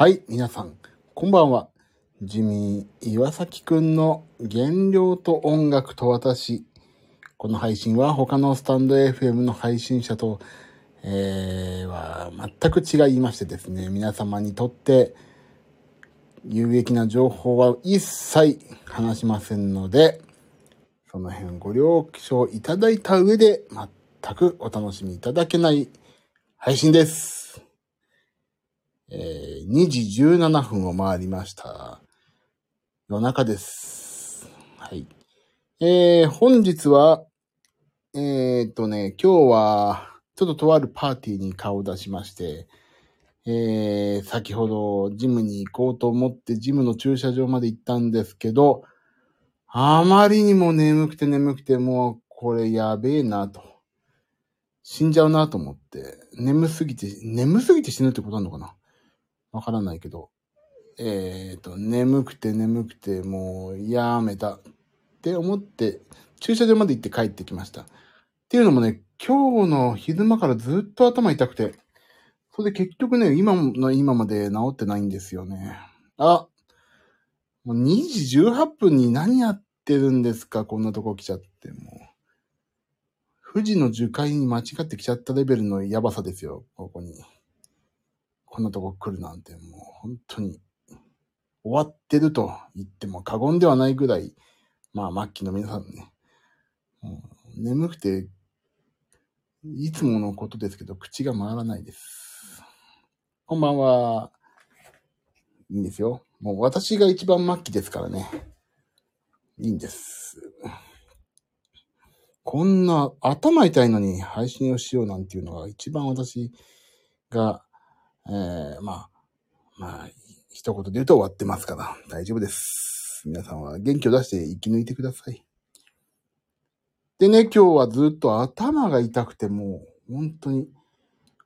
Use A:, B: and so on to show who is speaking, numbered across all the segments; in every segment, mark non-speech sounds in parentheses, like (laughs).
A: はい、皆さん、こんばんは。ジミー岩崎くんの原料と音楽と私。この配信は他のスタンド FM の配信者と、えー、は全く違いましてですね、皆様にとって有益な情報は一切話しませんので、その辺ご了承いただいた上で全くお楽しみいただけない配信です。えー、2時17分を回りました。夜中です。はい。えー、本日は、えーっとね、今日は、ちょっととあるパーティーに顔を出しまして、えー、先ほどジムに行こうと思ってジムの駐車場まで行ったんですけど、あまりにも眠くて眠くてもうこれやべえなと。死んじゃうなと思って、眠すぎて、眠すぎて死ぬってことなのかなわからないけど、えーと、眠くて眠くてもうやめたって思って、駐車場まで行って帰ってきました。っていうのもね、今日の昼間からずっと頭痛くて、それで結局ね、今の今まで治ってないんですよね。あ、もう2時18分に何やってるんですかこんなとこ来ちゃって、もう。富士の樹海に間違ってきちゃったレベルのやばさですよ、ここに。こんなとこ来るなんて、もう本当に。終わってると言っても過言ではないぐらい、まあ末期の皆さんね、もう眠くて、いつものことですけど、口が回らないです。こんばんは。いいんですよ。もう私が一番末期ですからね。いいんです。こんな頭痛いのに配信をしようなんていうのが一番私が、えー、まあ、まあ、一言で言うと終わってますから大丈夫です。皆さんは元気を出して生き抜いてください。でね、今日はずっと頭が痛くてもう、本当に、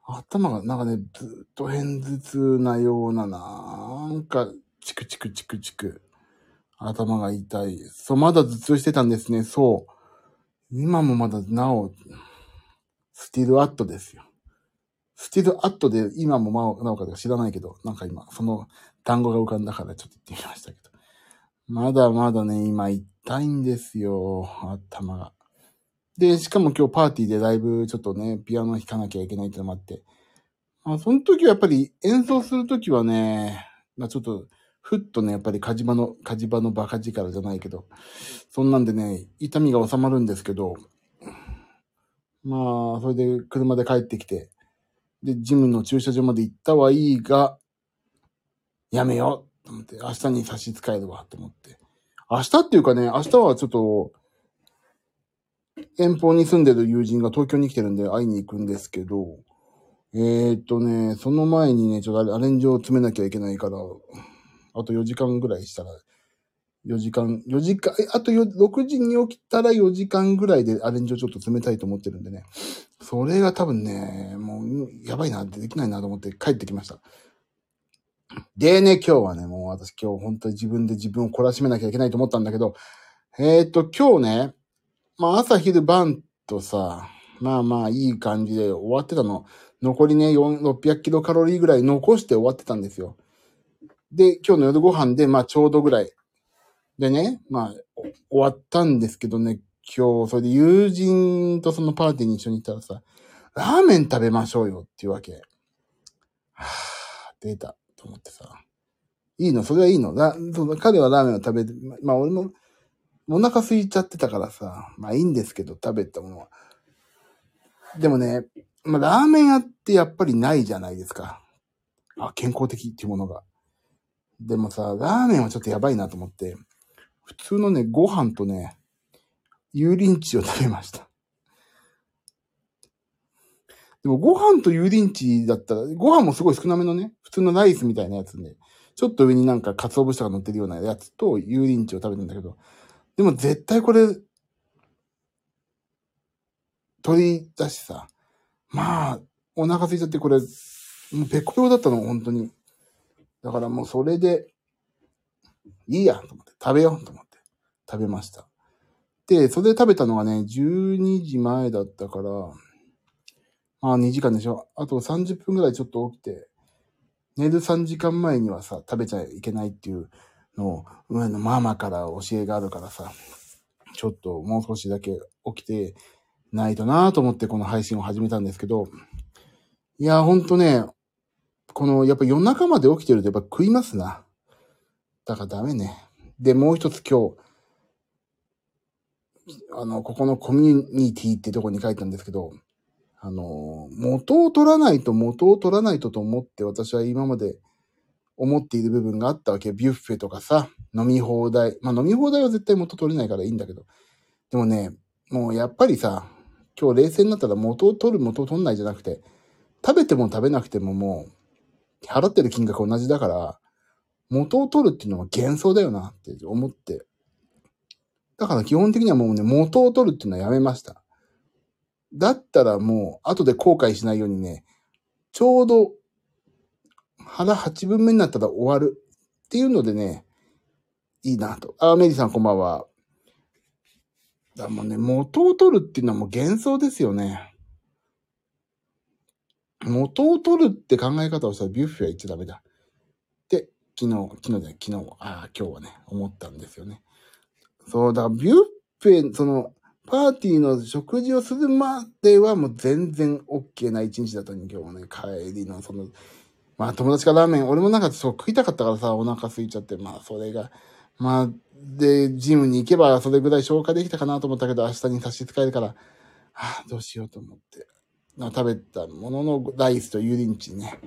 A: 頭がなんかね、ずっと偏頭痛なような、なんか、チクチクチクチク。頭が痛い。そう、まだ頭痛してたんですね。そう。今もまだなお、スティルアットですよ。スティルアットで今もまおなおか知らないけど、なんか今、その単語が浮かんだからちょっと言ってみましたけど。まだまだね、今痛いんですよ、頭が。で、しかも今日パーティーでライブちょっとね、ピアノ弾かなきゃいけないってのもあって。まあ、その時はやっぱり演奏する時はね、まあちょっと、ふっとね、やっぱり火事場の、火事場のバカ力じゃないけど、そんなんでね、痛みが収まるんですけど、まあ、それで車で帰ってきて、で、ジムの駐車場まで行ったはいいが、やめようと思って、明日に差し支えるわと思って。明日っていうかね、明日はちょっと、遠方に住んでる友人が東京に来てるんで会いに行くんですけど、えー、っとね、その前にね、ちょっとアレンジを詰めなきゃいけないから、あと4時間ぐらいしたら、4時間、4時間、あと6時に起きたら4時間ぐらいでアレンジをちょっと詰めたいと思ってるんでね。それが多分ね、もう、やばいな、できないなと思って帰ってきました。でね、今日はね、もう私今日本当に自分で自分を懲らしめなきゃいけないと思ったんだけど、えー、っと、今日ね、まあ朝昼晩とさ、まあまあいい感じで終わってたの。残りね、600キロカロリーぐらい残して終わってたんですよ。で、今日の夜ご飯で、まあちょうどぐらい。でね、まあ終わったんですけどね、今日、それで友人とそのパーティーに一緒に行ったらさ、ラーメン食べましょうよっていうわけ。はぁ、出たと思ってさ。いいの？それはいいの？ラそう彼はラーメンを食べて、まあ俺もお腹空いちゃってたからさ、まあいいんですけど、食べたものは。でもね、まあラーメン屋ってやっぱりないじゃないですか。あ、健康的っていうものが。でもさ、ラーメンはちょっとやばいなと思って、普通のね、ご飯とね、油淋鶏を食べました。でもご飯と油淋鶏だったら、ご飯もすごい少なめのね、普通のライスみたいなやつで、ちょっと上になんか鰹節とか乗ってるようなやつと油淋鶏を食べたんだけど、でも絶対これ、鳥だしさ、まあ、お腹空いちゃってこれ、もうペコペコだったの、本当に。だからもうそれで、いいや、と思って、食べようと思って、食べました。で、それで食べたのがね、12時前だったから、まあ2時間でしょ。あと30分ぐらいちょっと起きて、寝る3時間前にはさ、食べちゃいけないっていうのを、上のママから教えがあるからさ、ちょっともう少しだけ起きてないとなと思ってこの配信を始めたんですけど、いや、ほんとね、この、やっぱ夜中まで起きてるとやっぱ食いますな。だからダメね。で、もう一つ今日、あの、ここのコミュニティってとこに書いたんですけど、あの、元を取らないと元を取らないとと思って私は今まで思っている部分があったわけ。ビュッフェとかさ、飲み放題。まあ飲み放題は絶対元取れないからいいんだけど。でもね、もうやっぱりさ、今日冷静になったら元を取る元を取んないじゃなくて、食べても食べなくてももう、払ってる金額同じだから、元を取るっていうのは幻想だよなって思って。だから基本的にはもうね、元を取るっていうのはやめました。だったらもう、後で後悔しないようにね、ちょうど腹8分目になったら終わるっていうのでね、いいなと。あ、メリーさんこんばんは。だもうね、元を取るっていうのはもう幻想ですよね。元を取るって考え方をしたらビュッフェは言っちゃダメだ。昨日、昨日じゃない、昨日、ああ、今日はね、思ったんですよね。そう、だからビュッフェ、その、パーティーの食事をするまではもう全然 OK な一日だったのに今日もね、帰りのその、まあ友達がラーメン、俺もなんかそう食いたかったからさ、お腹空いちゃって、まあそれが、まあ、で、ジムに行けばそれぐらい消化できたかなと思ったけど、明日に差し支えるから、ああ、どうしようと思って。食べたもののライスと油淋鶏ね、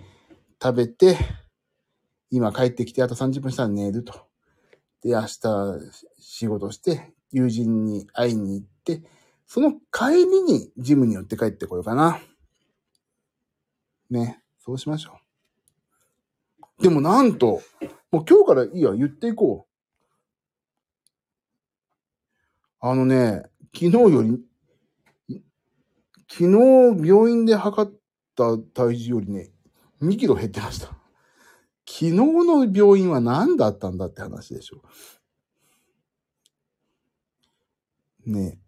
A: 食べて、今帰ってきてあと30分したら寝ると。で、明日仕事して、友人に会いに行って、その帰りにジムに寄って帰ってこようかな。ね、そうしましょう。でもなんと、もう今日からいいや、言っていこう。あのね、昨日より昨日病院で測った体重よりね、2キロ減ってました。昨日の病院は何だったんだって話でしょ。ね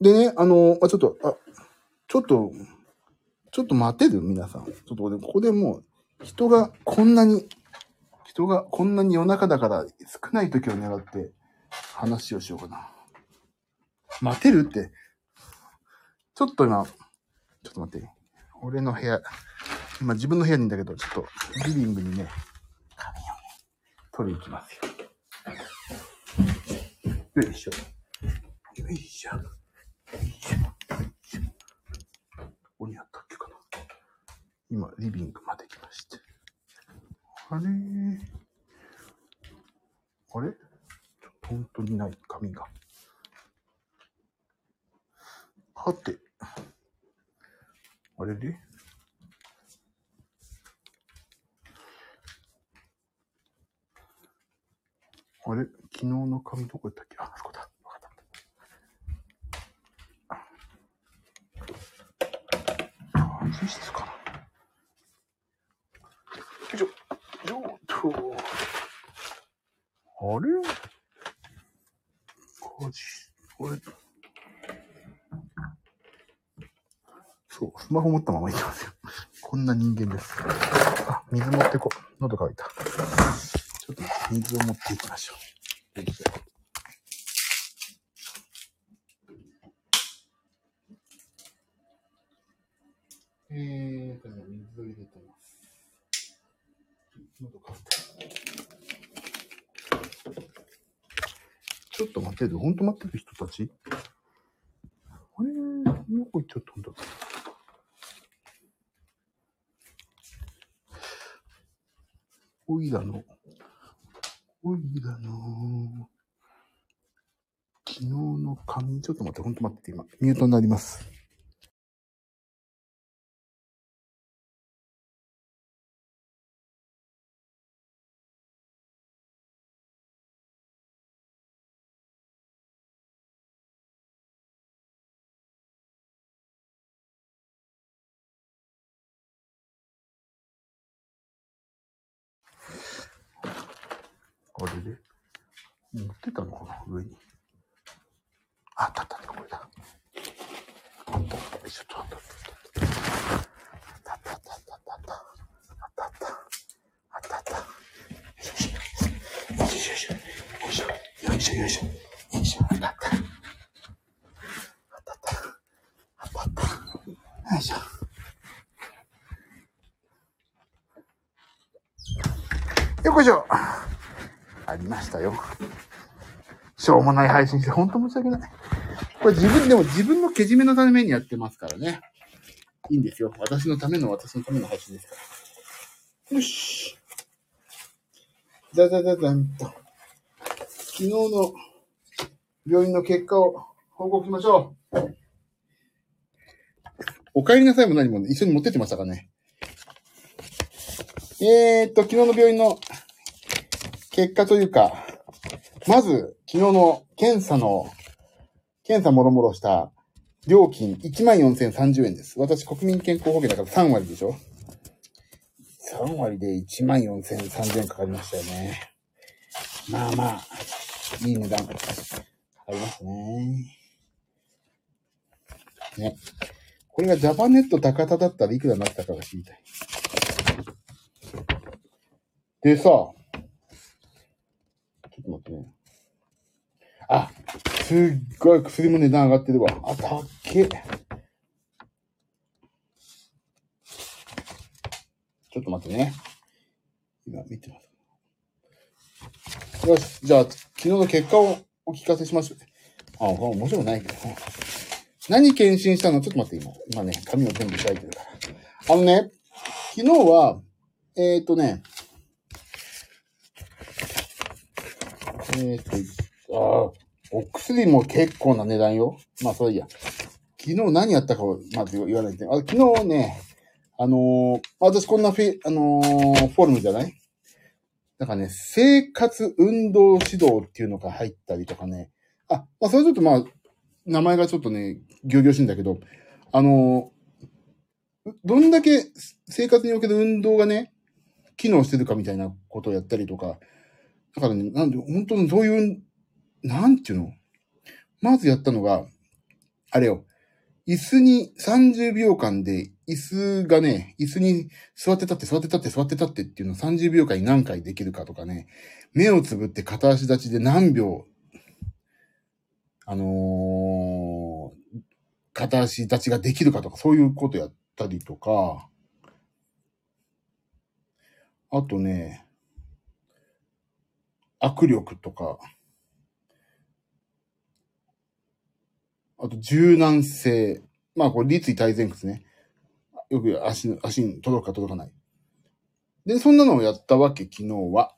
A: でね、あの、あ、ちょっと、あ、ちょっと、ちょっと待てる皆さん。ちょっとここでもう、人がこんなに、人がこんなに夜中だから少ない時を狙って話をしようかな。待てるって、ちょっと今、ちょっと待って。俺の部屋、今自分の部屋にいんだけど、ちょっとリビングにね、紙をね、取りに行きますよ。よいしょ。よいしょ。よいしょ。ここにあったっけかな。今、リビングまで来まして。あれ？あれ？本当にない紙が。はて。あれであれ昨日の紙どこやったっけ？あ、そこだ。わかった。あ、実質かな。よいしょ。よっと。あれ？こじ、これ。そう、スマホ持ったまま行きますよ。こんな人間です。あ、水持ってこう。喉乾いた。ちょっと水を持っていきましょう。よいしょ。えーとね、水を入れてます。喉乾いた。ちょっと待てる。ほんと待ってる人たち？あれ？どこ行っちゃったんだ。おいらの、おいらの、昨日の紙、ちょっと待って、ほんと待って、今、ミュートになります。あれで持ってたのかな上に。あったあった、これだ。あったあった、ちょっとあったあった。あったあったあったあった。あったあった。ょ、よいしょ。よいしょ。あったあった。あったあった。あったあった。よいしょ。よっこいしょ。ありましたよ。しょうもない配信して、ほんと申し訳ない。これ自分、でも自分のけじめのためにやってますからね。いいんですよ。私のための私のための配信ですから。よし。だだだだんと。昨日の病院の結果を報告しましょう。お帰りなさいも何も一緒に持ってってましたかね。えーっと、昨日の病院の結果というか、まず、昨日の検査の、検査もろもろした料金14,030円です。私、国民健康保険だから3割でしょ ?3 割で14,030円かかりましたよね。まあまあ、いい値段かかりますね。ね。これがジャパネット高田だったらいくらになったかが知りたい。でさ、ちょっと待ってね。あ、すっごい薬も値段上がってるわ。あ、たっけ。ちょっと待ってね。今見てます。よし、じゃあ、昨日の結果をお聞かせします。あ、面白くないけど。何検診したの？ちょっと待って、今。今ね、紙を全部開いてるから。あのね、昨日は、えっ、とね、えっ、と、ああ、お薬も結構な値段よ。まあ、それいや。昨日何やったかを、まず言わないと。あ昨日ね、あのー、私こんなフェ、あのー、フォルムじゃない？なんかね、生活運動指導っていうのが入ったりとかね。あ、まあ、それちょっとまあ、名前がちょっとね、行々しいんだけど、あのー、どんだけ生活における運動がね、機能してるかみたいなことをやったりとか、だからね、なんで、本当にそういう、なんていうの？まずやったのが、あれよ、椅子に30秒間で、椅子がね、椅子に座って立って座って立って座って立ってっていうのを30秒間に何回できるかとかね、目をつぶって片足立ちで何秒、あのー、片足立ちができるかとか、そういうことやったりとか、あとね、握力とか、あと柔軟性。まあこれ立位体前屈ね。よく足の、足に届くか届かない。で、そんなのをやったわけ、昨日は。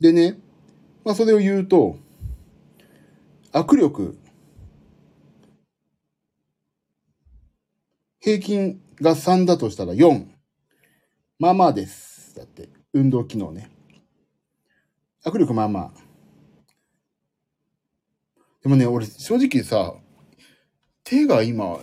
A: でね、まあそれを言うと、握力、平均が3だとしたら4。まあまあです。だって、運動機能ね。握力まあまあ。でもね、俺正直さ、手が今、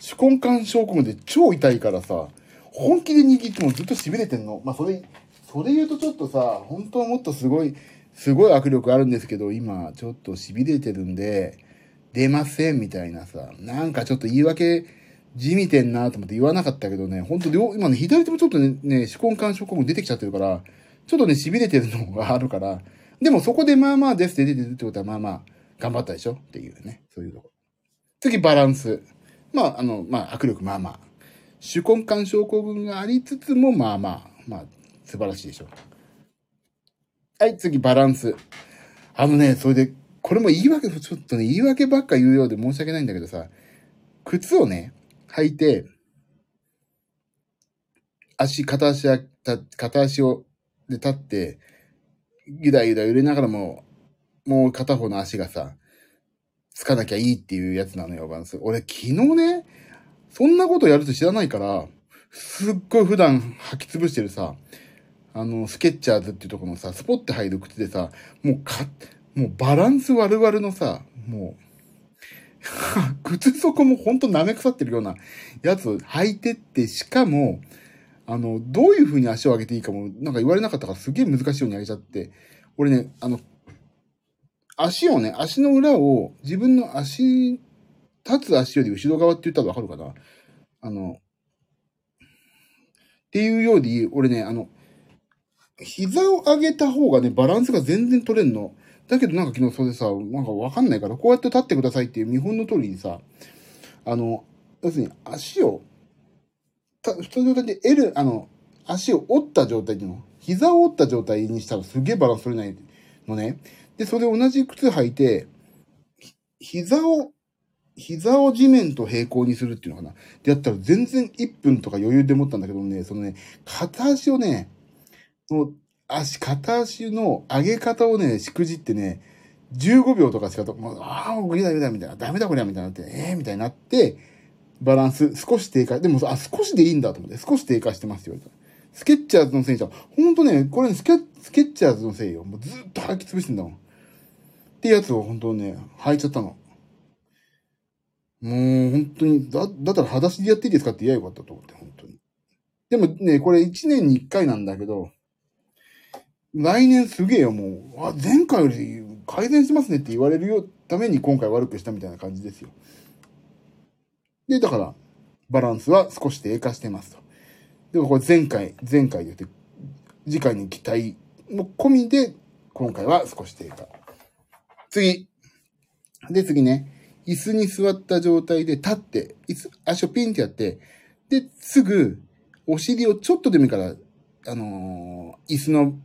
A: 手根管症候群で超痛いからさ、本気で握ってもずっと痺れてんの。まあそれ、それ言うとちょっとさ、本当はもっとすごい、すごい握力あるんですけど、今ちょっと痺れてるんで、出ませんみたいなさ、なんかちょっと言い訳、地味てんなと思って言わなかったけどね、本当両、今ね、左手もちょっとね、ね手根管症候群出てきちゃってるから、ちょっとね、痺れてるのがあるから、でもそこでまあまあですって出てるってことはまあまあ、頑張ったでしょっていうね、そういうところ。次、バランス。まあ、あの、まあ、握力まあまあ。手根管症候群がありつつも、まあまあ、まあ、素晴らしいでしょ。はい、次、バランス。あのね、それで、これも言い訳、ちょっとね、言い訳ばっか言うようで申し訳ないんだけどさ、靴をね、履いて、足、片足や、片足を、で立って、ゆだゆだ揺れながらも、もう片方の足がさ、つかなきゃいいっていうやつなのよ、バランス。俺昨日ね、そんなことやると知らないから、すっごい普段履き潰してるさ、あの、スケッチャーズっていうところのさ、スポッて入る靴でさ、もうか、もうバランス悪々のさ、もう、(laughs) 靴底もほんと舐め腐ってるようなやつ履いてって、しかも、あの、どういう風に足を上げていいかも、なんか言われなかったからすげえ難しいように上げちゃって、俺ね、あの、足をね、足の裏を、自分の足、立つ足より後ろ側って言ったらわかるかな？あの、っていうより、俺ね、あの、膝を上げた方がね、バランスが全然取れんの。だけどなんか昨日それでさ、なんかわかんないから、こうやって立ってくださいっていう見本の通りにさ、あの、要するに足を、た普通の状態で L、あの、足を折った状態っていうの？膝を折った状態にしたらすげえバランス取れないのね。で、それ同じ靴履いて、膝を、膝を地面と平行にするっていうのかな。でやったら全然1分とか余裕で持ったんだけどね、そのね、片足をね、もう足、片足の上げ方をね、しくじってね、15秒とかしかと、もう、ああ、無理だ、無理だ、みたいな、ダメだ、これは、みたいなって、ええー、みたいになって、バランス、少し低下、でも、あ、少しでいいんだと思って、少し低下してますよ、スケッチャーズの選手は、ほんとね、これ、ね、スケスケッチャーズのせいよ。もうずっと履き潰してんだもん。ってやつを本当ね、履いちゃったの。もう本当に、だ、だったら裸足でやっていいですかって言えばよかったと思って、本当に。でもね、これ1年に1回なんだけど、来年すげえよ、もう。あ、前回より改善しますねって言われるよ、ために今回悪くしたみたいな感じですよ。で、だから、バランスは少し低下してますと。でもこれ前回、前回言って、次回に期待も込みで、今回は少し低下。次。で、次ね。椅子に座った状態で立って、椅子、足をピンってやって、で、すぐ、お尻をちょっとでもいいから、あのー、椅子の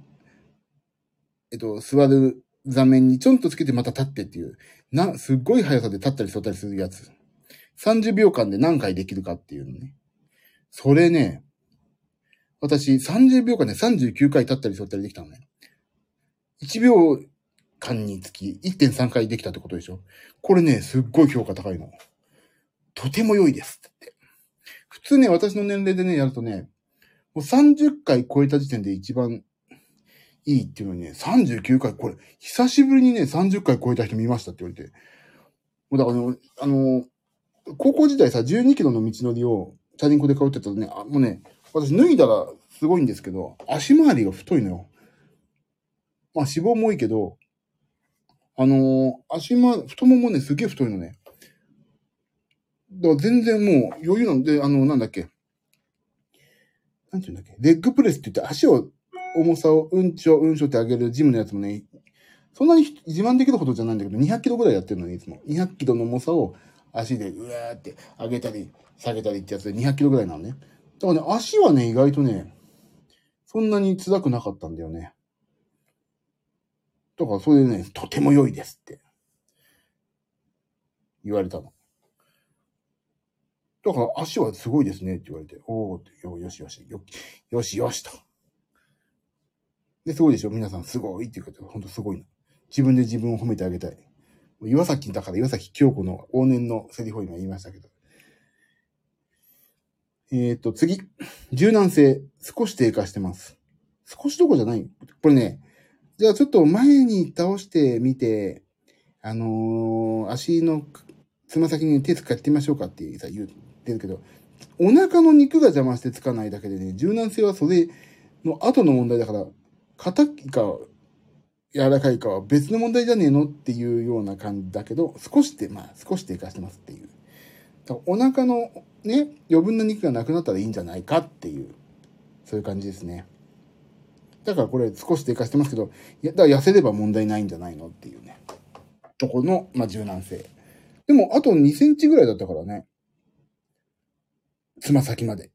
A: えっと、座る座面にちょんとつけてまた立ってっていう、な、すっごい速さで立ったり座ったりするやつ。30秒間で何回できるかっていうのね。それね、私30秒間で39回立ったり座ったりできたのね。1秒間につき1.3回できたってことでしょこれね、すっごい評価高いの。とても良いですって。普通ね、私の年齢でね、やるとね、もう30回超えた時点で一番いいっていうのにね、39回、これ、久しぶりにね、30回超えた人見ましたって言われて。もうだからね、あの、高校時代さ、12キロの道のりを、チャリンコで通ってたとね、あもうね、私脱いだらすごいんですけど、足回りが太いのよ。まあ脂肪も多いけど、あのー、足ま、太ももね、すげえ太いのね。だから全然もう余裕なんで、あの、なんだっけ。なんて言うんだっけ。レッグプレスって言って足を重さをうんちょうんしょってあげるジムのやつもね、そんなに自慢できるほどじゃないんだけど、200キロぐらいやってるのね、いつも。200キロの重さを足でうわーって上げたり下げたりってやつで200キロぐらいなのね。だからね、足はね、意外とね、そんなに辛くなかったんだよね。だからそれでね、とても良いですって言われたの。だから足はすごいですねって言われて、おーって、よしよし、よよしよしと。で、すごいでしょ？皆さんすごいっていうことほんとすごいの。自分で自分を褒めてあげたい。岩崎だから岩崎京子の往年のセリフを今言いましたけど。えっ、ー、と、次。柔軟性。少し低下してます。少しどこじゃないこれね、じゃあちょっと前に倒してみて、あのー、足のつま先に手使ってみましょうかってさ言ってるけど、お腹の肉が邪魔してつかないだけでね、柔軟性はそれの後の問題だから、硬いか柔らかいかは別の問題じゃねえのっていうような感じだけど、少しで、まあ少し低下してますっていう。だからお腹のね、余分な肉がなくなったらいいんじゃないかっていう、そういう感じですね。だからこれ少し低下してますけど、や、だから痩せれば問題ないんじゃないのっていうね。とこの、まあ、柔軟性。でも、あと2センチぐらいだったからね。つま先まで。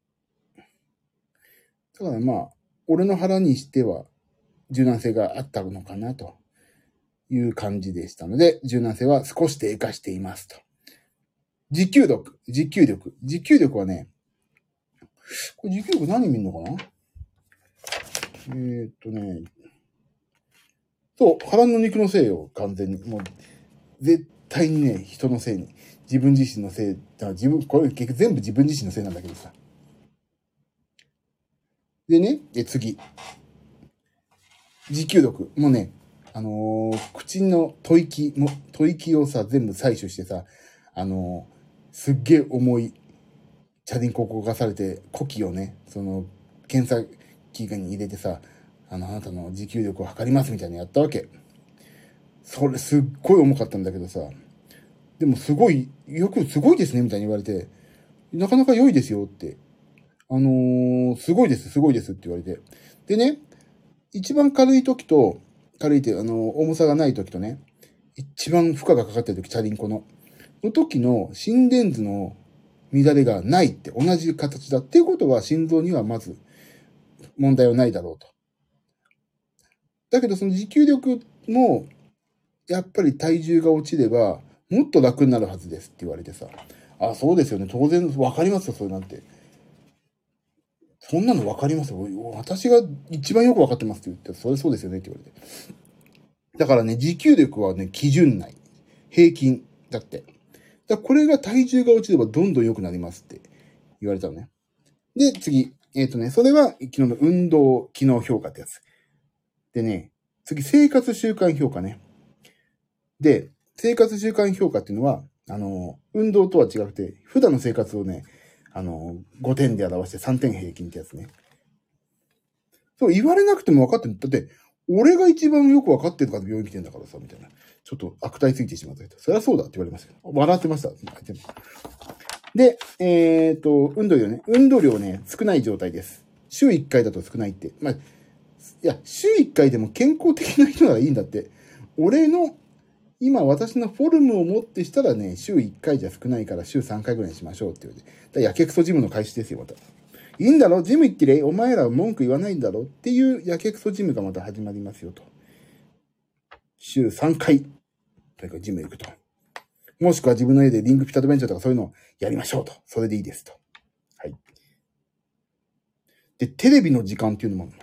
A: だからまあ、俺の腹にしては、柔軟性があったのかなという感じでしたので、柔軟性は少し低下していますと。持久力、持久力。持久力はね、これ持久力何見んのかな？え、っとね、そう、腹の肉のせいよ、完全に。もう、絶対にね、人のせいに。自分自身のせい、だ自分、これ結局全部自分自身のせいなんだけどさ。でね、え、次。持久力。もうね、あのー、口の吐息も、吐息をさ、全部採取してさ、あのー、すっげえ重い、チャリンコを動かされて、呼気をね、その、検査機に入れてさ、あの、あなたの持久力を測りますみたいなやったわけ。それすっごい重かったんだけどさ、でもすごい、よくすごいですねみたいに言われて、なかなか良いですよって。あのー、すごいです、すごいですって言われて。でね、一番軽い時と、軽いって、あの、重さがない時とね、一番負荷がかかってる時、チャリンコの。の時の心電図の乱れがないって同じ形だっていうことは心臓にはまず問題はないだろうと。だけどその持久力もやっぱり体重が落ちればもっと楽になるはずですって言われてさ。あ、そうですよね。当然わかりますよ、それなんて。そんなのわかりますよ。私が一番よくわかってますって言って、それそうですよねって言われて。だからね、持久力はね、基準内。平均。だって。だこれが体重が落ちればどんどん良くなりますって言われたのね。で、次。えっ、ー、とね、それは昨日の運動機能評価ってやつ。でね、次、生活習慣評価ね。で、生活習慣評価っていうのは、あの、運動とは違くて、普段の生活をね、あの、5点で表して3点平均ってやつね。そう、言われなくても分かってる。だって、俺が一番よく分かってるから病院来てんだからさ、みたいな。ちょっと悪態ついてしまったけど、そりゃそうだって言われましたけど、笑ってました。で、えっ、ー、と、運動量ね。運動量ね、少ない状態です。週1回だと少ないって。まあ、いや、週1回でも健康的な人ならいいんだって。俺の、今私のフォルムをもってしたらね、週1回じゃ少ないから週3回ぐらいにしましょうって言うて。だやけくそジムの開始ですよ、また。いいんだろ？ジム行ってりお前らは文句言わないんだろ？っていうやけくそジムがまた始まりますよと。週3回、とにかくジム行くと。もしくは自分の家でリングピタドベンチャーとかそういうのをやりましょうと。それでいいですと。はい。で、テレビの時間っていうのもある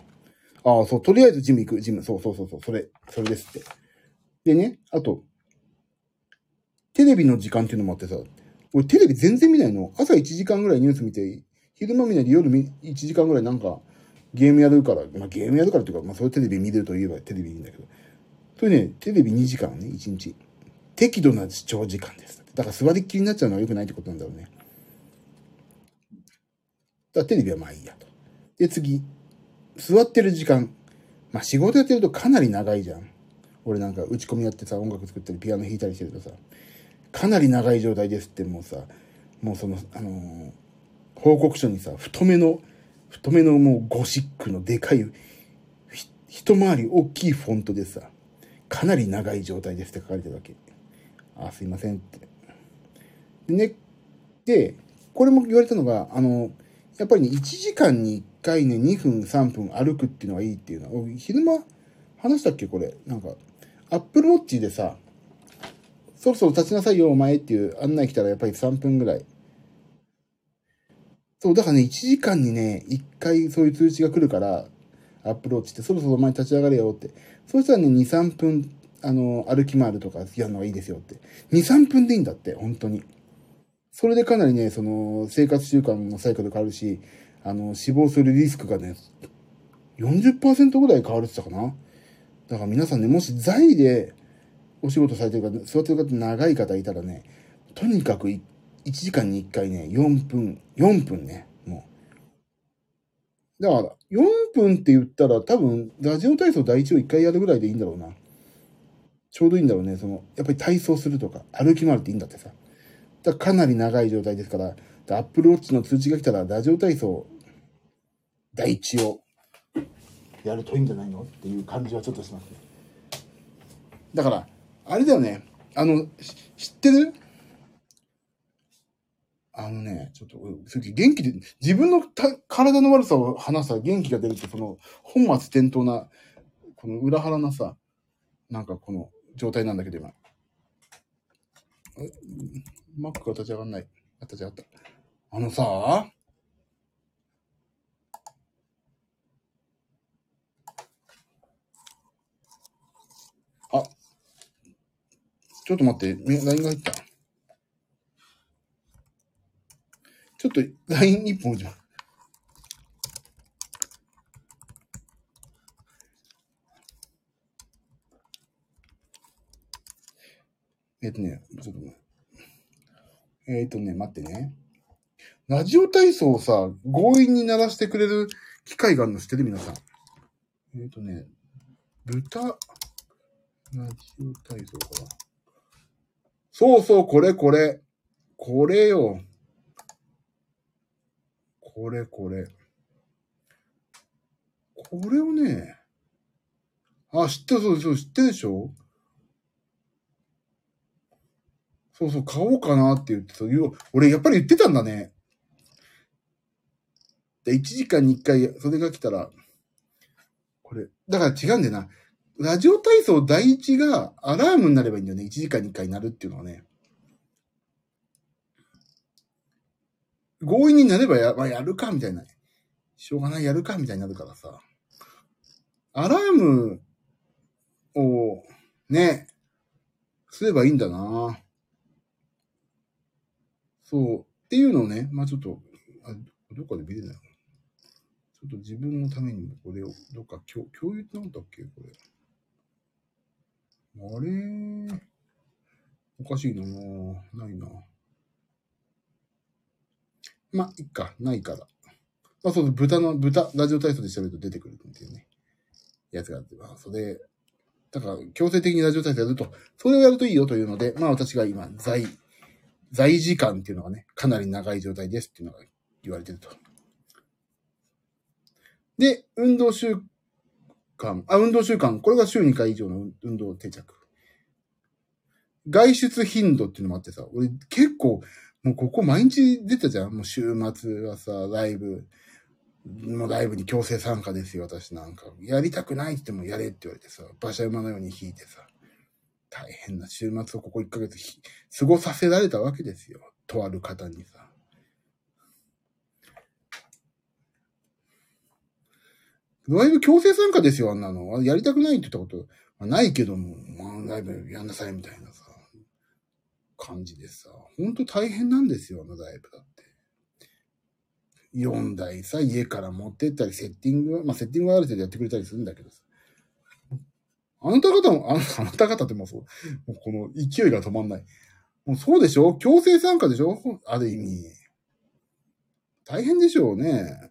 A: の。ああ、そう、とりあえずジム行く、ジム。そうそうそうそう、それ、それですって。でね、あと、テレビの時間っていうのもあってさ、俺テレビ全然見ないの。朝1時間ぐらいニュース見て、昼間見ないで夜1時間ぐらいなんかゲームやるから、まあゲームやるからっていうか、まあそういうテレビ見れると言えばテレビいいんだけど。それね、テレビ2時間ね、1日。適度な視聴時間です。だから座りっきりになっちゃうのは良くないってことなんだろうね。だからテレビはまあいいやと。で、次。座ってる時間。まあ仕事やってるとかなり長いじゃん。俺なんか打ち込みやってさ、音楽作ったりピアノ弾いたりしてるとさ、かなり長い状態ですってもうさ、もうその、あのー、報告書にさ、太めの、太めのもうゴシックのでかい、一回り大きいフォントでさ、かなり長い状態ですって書かれてるわけ。あ、すいませんって。でね、で、これも言われたのが、あの、やっぱりね、1時間に1回ね、2分、3分歩くっていうのがいいっていうのは、昼間話したっけこれ。なんか、アップルウォッチでさ、そろそろ立ちなさいよ、お前っていう案内来たらやっぱり3分ぐらい。そう、だからね、1時間にね、1回そういう通知が来るから、アップルウォッチってそろそろお前立ち上がれよって。そしたらね、2、3分、あの、歩き回るとかやるのがいいですよって。2、3分でいいんだって、本当に。それでかなりね、その、生活習慣のサイクル変わるし、あの、死亡するリスクがね、40%ぐらい変わるって言ったかな。だから皆さんね、もし在でお仕事されてる方、座ってる方長い方いたらね、とにかく1時間に1回ね、4分、4分ね、もう。だから、4分って言ったら多分、ラジオ体操第一を1回やるぐらいでいいんだろうな。ちょうどいいんだろうね。その、やっぱり体操するとか、歩き回るっていいんだってさ。だかなり長い状態ですから、アップルウォッチの通知が来たら、ラジオ体操、第一をやるといいんじゃないのっていう感じはちょっとしますね。だから、あれだよね。あの、知ってる？あのね、ちょっと、元気で、自分の体の悪さを話したら元気が出るって、その、本末転倒な、この裏腹なさ、なんかこの状態なんだけど、今。マックが立ち上がんない。立ち上がった。あのさ、あ、ちょっと待って、LINE が入った。ちょっと LINE 一本打ちまえっ、とね、ちょっとね。えっ、とね、待ってね。ラジオ体操をさ、強引に鳴らしてくれる機械があるの知ってる？皆さん。えっ、とね、豚、ラジオ体操かな？そうそう、これこれ。これよ。これこれ。これをね、あ、知ってる、そうそう、知ってるでしょ？そうそう、買おうかなって言ってた。俺、やっぱり言ってたんだね。で、1時間に1回、それが来たら、これ、だから違うんだよな。ラジオ体操第一がアラームになればいいんだよね。1時間に1回になるっていうのはね。強引になればや、まあ、やるか、みたいな。しょうがない、やるか、みたいになるからさ。アラームを、ね、すればいいんだなそう。っていうのをね、まあちょっと、あどっかで見れない。ちょっと自分のためにもこれを、どっか共共有ってなんだっけ？これ。あれ？おかしいなないなまあ、いっか、ないから。まあ、そう、豚の、豚、ラジオ体操で調べると出てくるっていうね、やつがあって、まあ、それ、だから、強制的にラジオ体操やると、それをやるといいよというので、まあ私が今、在、在時間っていうのがね、かなり長い状態ですっていうのが言われてると。で、運動習慣、あ、運動習慣、これが週2回以上の運動定着。外出頻度っていうのもあってさ、俺結構、もうここ毎日出たじゃんもう週末はさ、ライブ、もうライブに強制参加ですよ、私なんか。やりたくないって言ってもやれって言われてさ、馬車馬のように引いてさ、大変な週末をここ1ヶ月過ごさせられたわけですよ。とある方にさ。ライブ強制参加ですよ、あんなの。やりたくないって言ったこと、ないけども、まあ、ライブやんなさいみたいなさ、感じでさ、ほんと大変なんですよ、あのライブだって。4台さ、家から持ってったり、セッティング、まあ、セッティングはある程度やってくれたりするんだけどさ。あなた方も、あなた方ってもうそう、もうこの勢いが止まんない。もうそうでしょ？強制参加でしょ？ある意味。大変でしょうね。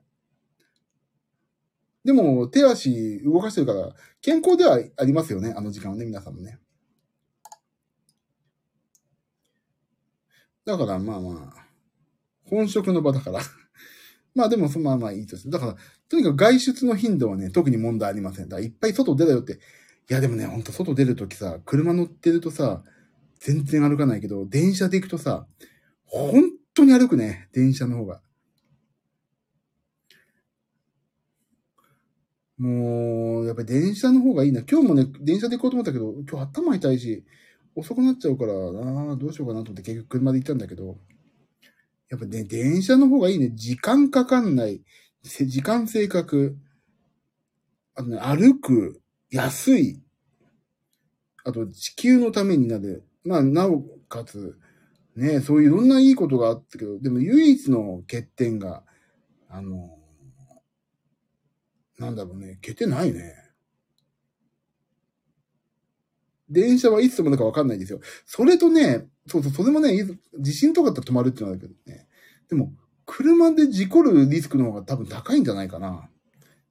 A: でも、手足動かしてるから、健康ではありますよね、あの時間はね、皆さんもね。だからまあまあ、本職の場だから (laughs) まあでも、まあまあいいとする。だから、とにかく外出の頻度はね、特に問題ありません。だからいっぱい外出たよって。いやでもね、ほんと外出るときさ、車乗ってるとさ、全然歩かないけど、電車で行くとさ、本当に歩くね、電車の方が。もう、やっぱり電車の方がいいな。今日もね、電車で行こうと思ったけど、今日頭痛いし、遅くなっちゃうからなどうしようかなと思って結局車で行ったんだけど、やっぱね、電車の方がいいね。時間かかんない。時間正確。あとね、歩く。安い。あと、地球のためになる。まあ、なおかつ、ね、そういういろんないいことがあったけど、でも唯一の欠点が、あの、なんだろうね、消てないね。電車はいつ止まるかわかんないんですよ。それとね、そうそう、それもね、地震とかだったら止まるっていうのはあるけどね。でも、車で事故るリスクの方が多分高いんじゃないかな。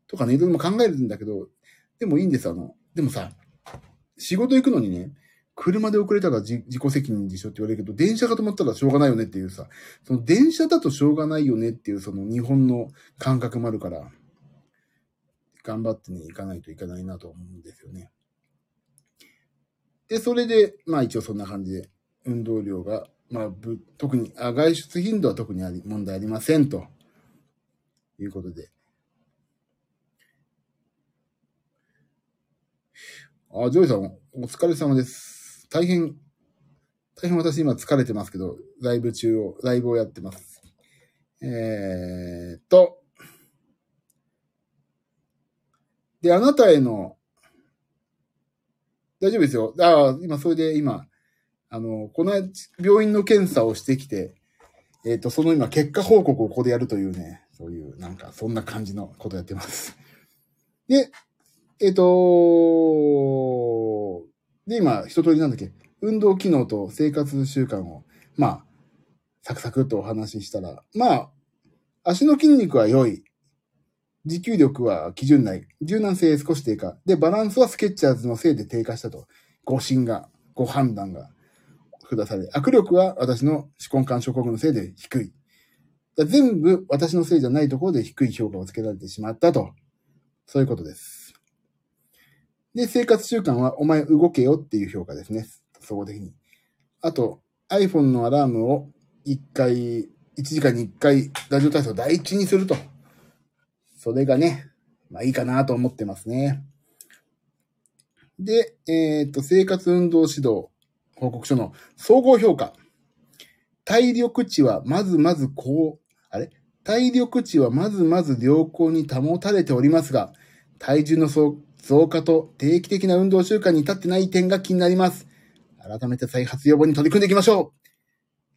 A: とかね、いろいろ考えるんだけど、でもいいんです、あの、でもさ、仕事行くのにね、車で遅れたら自己責任でしょって言われるけど、電車が止まったらしょうがないよねっていうさ、その電車だとしょうがないよねっていうその日本の感覚もあるから、頑張ってね、行かないといけないなと思うんですよね。で、それで、まあ一応そんな感じで、運動量が、まあ、ぶ特にあ、外出頻度は特にあり問題ありませんということで。あ、ジョイさん、お疲れ様です。大変、大変私今疲れてますけど、ライブ中を、ライブをやってます。えー、っと、で、あなたへの、大丈夫ですよ。ああ、今、それで今、あの、この病院の検査をしてきて、えっ、ー、と、その今、結果報告をここでやるというね、そういう、なんか、そんな感じのことやってます。で、えっ、ー、とで、今、一通りなんだっけ、運動機能と生活習慣を、まあ、サクサクっとお話ししたら、まあ、足の筋肉は良い。持久力は基準内。柔軟性少し低下。で、バランスはスケッチャーズのせいで低下したと。誤診が、ご判断が下され。握力は私の手根管諸国のせいで低い。全部私のせいじゃないところで低い評価をつけられてしまったと。そういうことです。で、生活習慣はお前動けよっていう評価ですね。総合的に。あと、iPhone のアラームを1回、1時間に1回ラジオ体操第一にすると。それがね、まあいいかなと思ってますね。で、えっ、と、生活運動指導報告書の総合評価。体力値はまずまずこう、あれ？体力値はまずまず良好に保たれておりますが、体重の総増加と定期的な運動習慣に至ってない点が気になります。改めて再発予防に取り組んでいきましょう。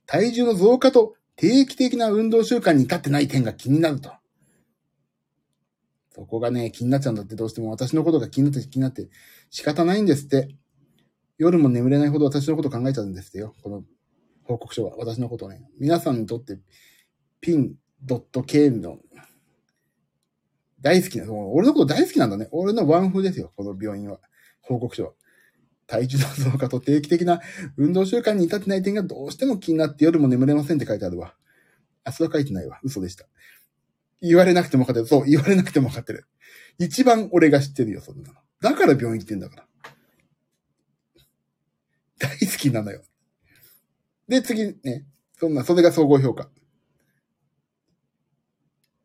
A: 体重の増加と定期的な運動習慣に至ってない点が気になると。そこがね、気になっちゃうんだってどうしても私のことが気になって気になって仕方ないんですって。夜も眠れないほど私のこと考えちゃうんですってよ。この報告書は。私のことをね。皆さんにとってピン、ドット、K の大好きな、俺のこと大好きなんだね。俺のワンフですよ。この病院は。報告書は。体重の増加と定期的な運動習慣に至ってない点がどうしても気になって夜も眠れませんって書いてあるわ。あ、それは書いてないわ。嘘でした。言われなくても分かってる。そう、言われなくても分かってる。一番俺が知ってるよ、そんなの。だから病院行ってんだから。大好きなのよ。で、次ね。そんな、それが総合評価。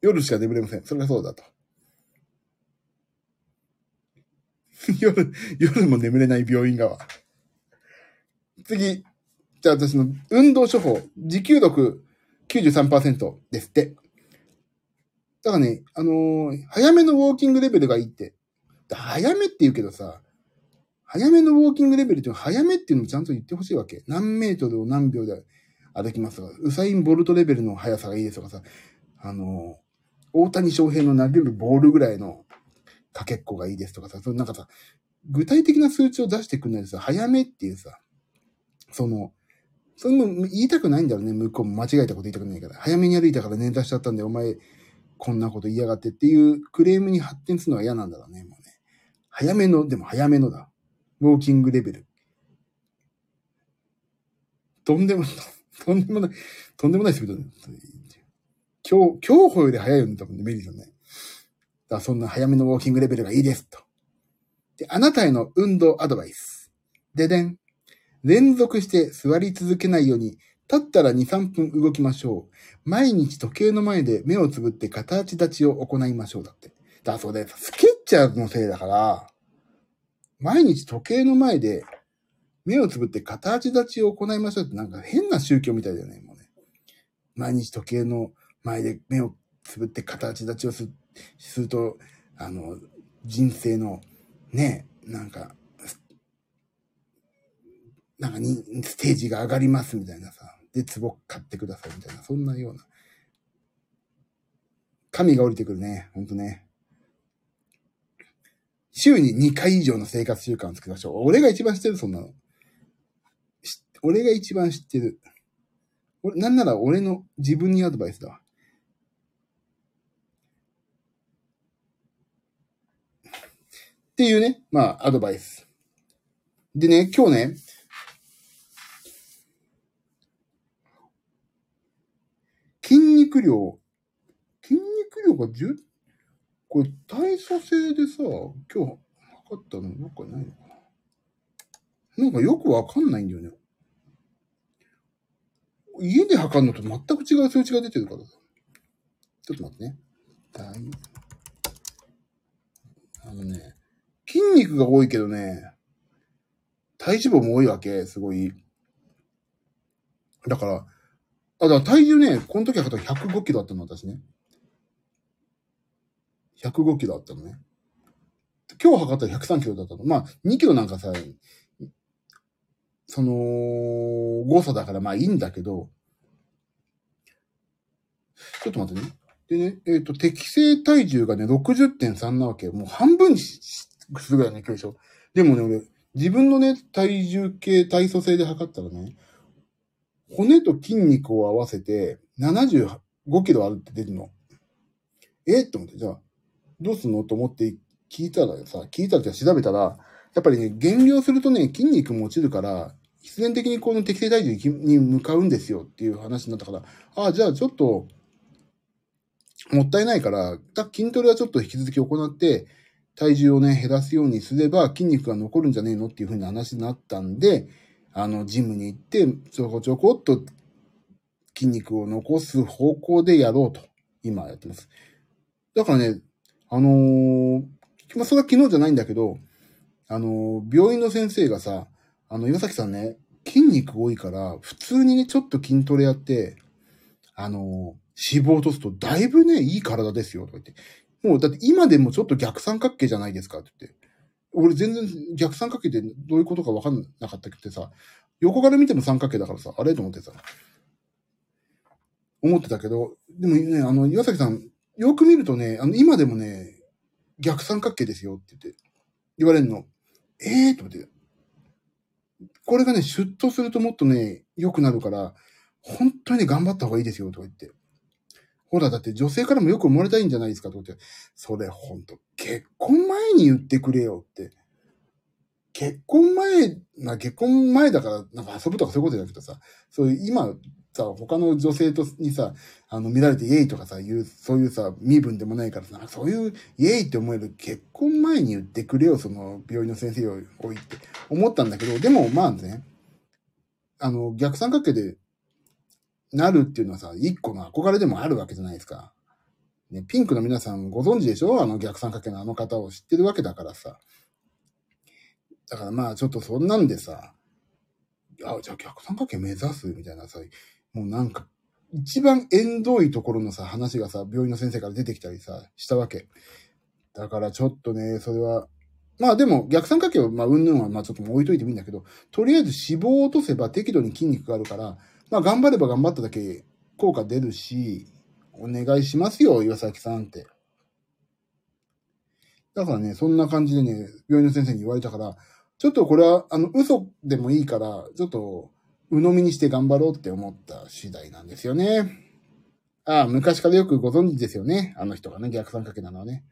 A: 夜しか眠れません。それがそうだと。(laughs) 夜、夜も眠れない病院側。次。じゃあ私の運動処方。持久力93%ですって。だからね、あのー、早めのウォーキングレベルがいいって。早めって言うけどさ、早めのウォーキングレベルって早めっていうのもちゃんと言ってほしいわけ。何メートルを何秒で歩きますとか、ウサイン・ボルトレベルの速さがいいですとかさ、あのー、大谷翔平の投げるボールぐらいのかけっこがいいですとかさ、そのなんかさ、具体的な数値を出してくんないでさ、早めっていうさ、その、それも言いたくないんだろうね、向こうも間違えたこと言いたくないから。早めに歩いたから捻挫しちゃったんで、お前、こんなこと言いやがってっていうクレームに発展するのは嫌なんだろうね、もうね。早めの、でも早めのだ。ウォーキングレベル。とんでも、とんでもない、とんでもないスピード今日、今日ほより早いよね、多分ね、メリーさんね。だそんな早めのウォーキングレベルがいいです、と。で、あなたへの運動アドバイス。ででん。連続して座り続けないように立ったら2、3分動きましょう。毎日時計の前で目をつぶって片足立ちを行いましょう。だって。だそうで、スケッチャーズのせいだから、毎日時計の前で目をつぶって片足立ちを行いましょうってなんか変な宗教みたいだよね、もうね。毎日時計の前で目をつぶって片足立ちをするすると、あの、人生のね、なんか、なんかに、ステージが上がりますみたいなさ。で、壺買ってくださいみたいな、そんなような。神が降りてくるね。ほんとね。週に2回以上の生活習慣を作りましょう。俺が一番知ってる、そんなの。俺が一番知ってる。俺、なんなら俺の自分にアドバイスだわ。っていうね、まあ、アドバイス。でね、今日ね、筋肉量、筋肉量が10、これ体組成でさ、今日測ったのどっかないのかな？なんかよくわかんないんだよね。家で測るのと全く違う数値が出てるからさ。ちょっと待ってね。あのね、筋肉が多いけどね、体脂肪も多いわけ、すごい。だから、あ、だから体重ね、この時測ったら105キロあったの、私ね。105キロあったのね。今日測ったら103キロだったの。まあ、2キロなんかさ、その、誤差だからまあいいんだけど、ちょっと待ってね。でね、えっ、ー、と、適正体重がね、60.3なわけ。もう半分しにすぐらいね、今日でしょ？でもね、俺、自分のね、体重計、体組成で測ったらね、骨と筋肉を合わせて75キロあるって出るの。えって思って、じゃあ、どうすんの？と思って聞いたらさ、聞いたらじゃ調べたら、やっぱりね、減量するとね、筋肉も落ちるから、必然的にこの適正体重に向かうんですよっていう話になったから、ああ、じゃあちょっと、もったいないから、筋トレはちょっと引き続き行って、体重をね、減らすようにすれば筋肉が残るんじゃねえのっていう風な話になったんで、あの、ジムに行って、ちょこちょこっと筋肉を残す方向でやろうと、今やってます。だからね、あのー、まあ、それは昨日じゃないんだけど、あのー、病院の先生がさ、あの、岩崎さんね、筋肉多いから、普通にね、ちょっと筋トレやって、あのー、脂肪を落とすとだいぶね、いい体ですよ、とか言って。もう、だって今でもちょっと逆三角形じゃないですかって言って。俺全然逆三角形ってどういうことかわかんなかったけどさ、横から見ても三角形だからさ、あれと思ってさ、思ってたけど、でもね、あの、岩崎さん、よく見るとね、あの、今でもね、逆三角形ですよって言って、言われるの。ええー、と思って。これがね、シュッとするともっとね、良くなるから、本当にね、頑張った方がいいですよ、とか言って。ほら、だって女性からもよく思われたいんじゃないですかと思って。それほんと、結婚前に言ってくれよって。結婚前、な、結婚前だから、なんか遊ぶとかそういうことじゃなくてさ、そういう今、さ、他の女性とにさ、あの、見られてイエイとかさ、言う、そういうさ、身分でもないからさ、そういうイエイって思える結婚前に言ってくれよ、その病院の先生を置いて、思ったんだけど、でもまあね、あの、逆三角形でなるっていうのはさ、一個の憧れでもあるわけじゃないですか。ね、ピンクの皆さんご存知でしょ？あの逆三角形のあの方を知ってるわけだからさ。だからまあちょっとそんなんでさ、あ、じゃあ逆三角形目指す？みたいなさ、もうなんか、一番縁遠いところのさ、話がさ、病院の先生から出てきたりさ、したわけ。だからちょっとね、それは、まあでも逆三角形は、まあうんぬんはまあちょっと置いといてもいいんだけど、とりあえず脂肪を落とせば適度に筋肉があるから、まあ頑張れば頑張っただけ効果出るし、お願いしますよ、岩崎さんって。だからね、そんな感じでね、病院の先生に言われたから、ちょっとこれは、あの、嘘でもいいから、ちょっと、鵜呑みにして頑張ろうって思った次第なんですよね。ああ、昔からよくご存知ですよね。あの人がね、逆三角形なのはね。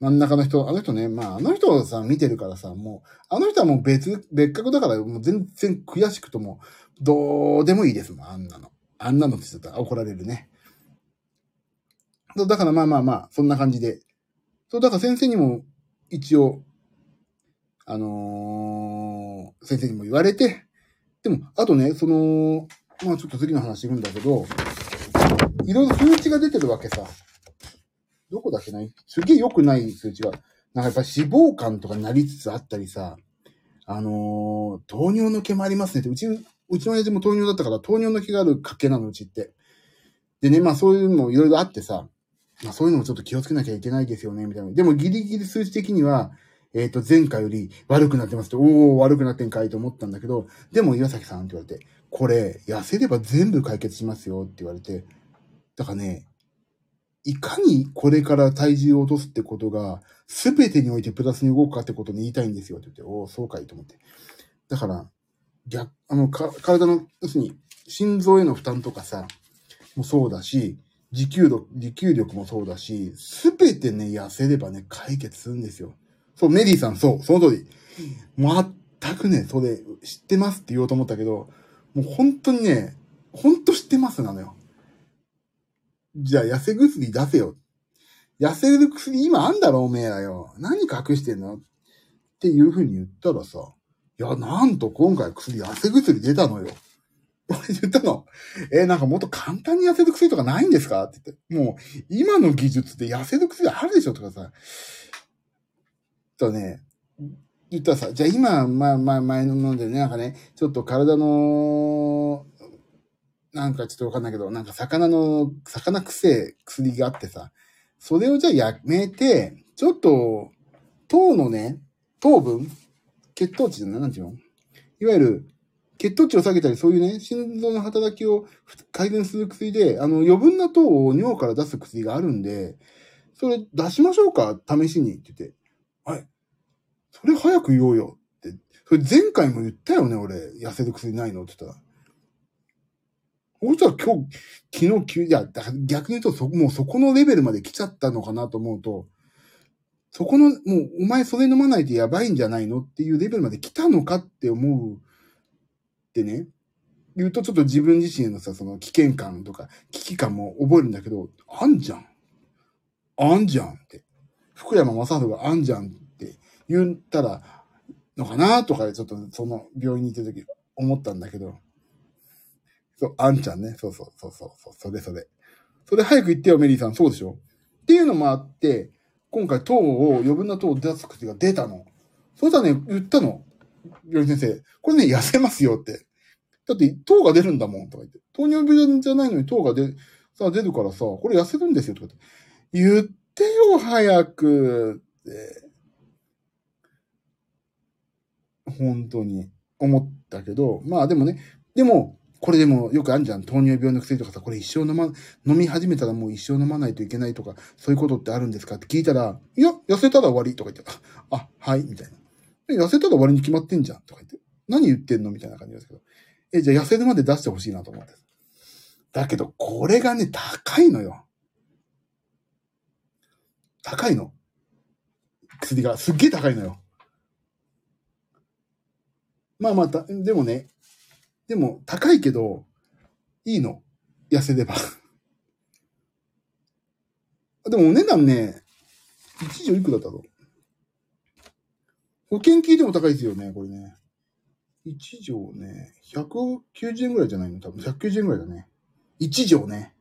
A: 真ん中の人、あの人ね、まあ、あの人をさ、見てるからさ、もう、あの人はもう別、別格だから、もう全然悔しくとも、どうでもいいですもん、あんなの。あんなのって言ったら怒られるね。だからまあまあまあ、そんな感じで。そう、だから先生にも、一応、あのー、先生にも言われて、でも、あとね、その、まあちょっと次の話いくんだけど、いろいろ数値が出てるわけさ。どこだっけな？いすげえ良くない数値が。なんかやっぱ脂肪肝とかになりつつあったりさ、あのー、糖尿の毛もありますねって、うち、うちの親父も糖尿だったから糖尿の毛がある家系なの、うちって。でね、まあそういうのもいろいろあってさ、まあそういうのもちょっと気をつけなきゃいけないですよね、みたいな。でもギリギリ数値的には、えっ、ー、と、前回より悪くなってますって、おー、悪くなってんかいと思ったんだけど、でも岩崎さんって言われて、これ、痩せれば全部解決しますよって言われて、だからね、いかにこれから体重を落とすってことが、すべてにおいてプラスに動くかってことに言いたいんですよって言って、おお、そうかいと思って。だから、逆、あの、か、体の、要するに、心臓への負担とかさ、もそうだし、持久力、持久力もそうだし、すべてね、痩せればね、解決するんですよ。そう、メディさん、そう、その通り。全くね、それ、知ってますって言おうと思ったけど、もう本当にね、本当知ってますなのよ。じゃあ痩せ薬出せよ。痩せる薬今あんだろ、おめえらよ。何隠してんの？っていう風に言ったらさ、いや、なんと今回薬、痩せ薬出たのよ。俺言ったの。えー、なんかもっと簡単に痩せる薬とかないんですか？って言って。もう、今の技術で痩せる薬あるでしょとかさ。とね、言ったらさ、じゃあ今、まあまあ前のものでね、なんかね、ちょっと体の、なんかちょっとわかんないけど、なんか魚の、魚癖薬があってさ、それをじゃあやめて、ちょっと、糖のね、糖分血糖値じゃないなんていうの？いわゆる、血糖値を下げたり、そういうね、心臓の働きを改善する薬で、あの、余分な糖を尿から出す薬があるんで、それ出しましょうか？試しにって言って。はい。それ早く言おうよって。それ前回も言ったよね、俺。痩せる薬ないの？って言ったら。そしたら今日、昨日急、いや、逆に言うとそ、もうそこのレベルまで来ちゃったのかなと思うと、そこの、もう、お前それ飲まないとやばいんじゃないのっていうレベルまで来たのかって思うってね、言うとちょっと自分自身のさ、その危険感とか危機感も覚えるんだけど、あんじゃん。あんじゃんって。福山雅治があんじゃんって言ったら、のかなとかでちょっとその病院に行ってる時思ったんだけど。そう、あんちゃんね。そうそうそうそうそう。それそれ。それ早く言ってよ、メリーさん。そうでしょ？っていうのもあって、今回糖を、余分な糖を出す口が出たの。そしたらね、言ったの。病院先生。これね、痩せますよって。だって、糖が出るんだもん、とか言って。糖尿病じゃないのに糖が出、さ、出るからさ、これ痩せるんですよ、とか言って。言ってよ、早くって。本当に思ったけど、まあでもね、でも、これでもよくあるじゃん。糖尿病の薬とかさ、これ一生飲ま、飲み始めたらもう一生飲まないといけないとか、そういうことってあるんですか？って聞いたら、いや、痩せたら終わりとか言って、(laughs) あ、はい、みたいな。痩せたら終わりに決まってんじゃんとか言って。何言ってんの？みたいな感じですけど。え、じゃあ痩せるまで出してほしいなと思って。だけど、これがね、高いのよ。高いの。薬がすっげえ高いのよ。まあまた、でもね、でも高いけど、いいの。痩せれば。(laughs) でもお値段ね、一錠いくらだろう。保険聞いても高いですよね、これね。一錠ね、190円ぐらいじゃないの？多分190円ぐらいだね。一錠ね。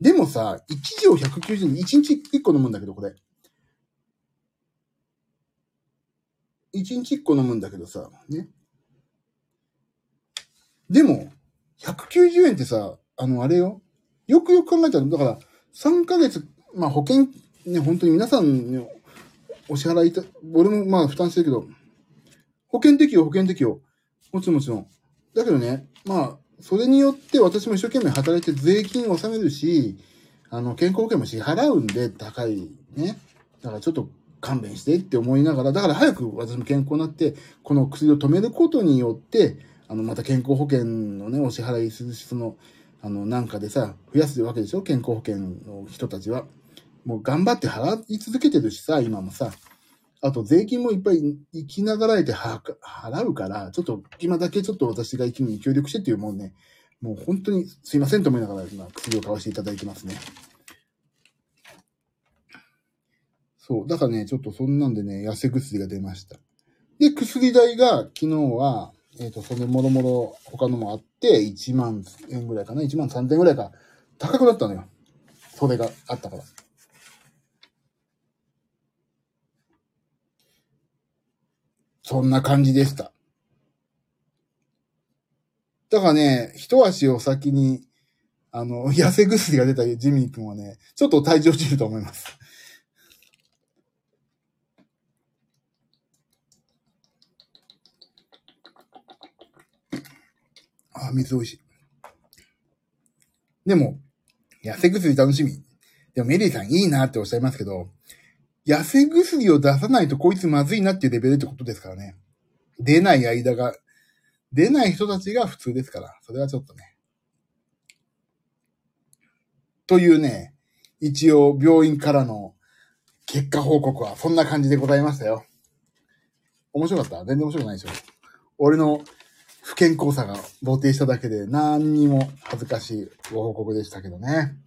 A: でもさ、一錠190円で1日1個飲むんだけど、これ。1日1個飲むんだけどさ、ね。でも、190円ってさ、あの、あれよ。よくよく考えたら、だから、3ヶ月、まあ保険、ね、本当に皆さんにお支払いた、俺もまあ負担してるけど、保険適用、保険適用。もちろんもちろん。だけどね、まあ、それによって私も一生懸命働いて税金を納めるし、あの、健康保険も支払うんで、高いね。だからちょっと勘弁してって思いながら、だから早く私も健康になって、この薬を止めることによって、あの、また健康保険のね、お支払いするし、その、あの、なんかでさ、増やすわけでしょ？健康保険の人たちは。もう頑張って払い続けてるしさ、今もさ。あと税金もいっぱい生きながらえて払うから、ちょっと今だけちょっと私が生きに協力してっていうもうね、もう本当にすいませんと思いながら今薬を買わせていただいてますね。そう。だからね、ちょっとそんなんでね、痩せ薬が出ました。で、薬代が昨日は、えっ、と、それもろもろ他のもあって、1万円ぐらいかな ?1 万3千円ぐらいか。高くなったのよ。それがあったから。そんな感じでした。だからね、一足を先に、あの、痩せ薬が出たジミー君はね、ちょっと体調落ちると思います。あ、水美味しい。でも、痩せ薬楽しみ。でもメリーさんいいなっておっしゃいますけど、痩せ薬を出さないとこいつまずいなっていうレベルってことですからね。出ない間が、出ない人たちが普通ですから、それはちょっとね。というね、一応病院からの結果報告はそんな感じでございましたよ。面白かった？全然面白くないでしょ。俺の不健康さが露呈しただけで何にも恥ずかしいご報告でしたけどね。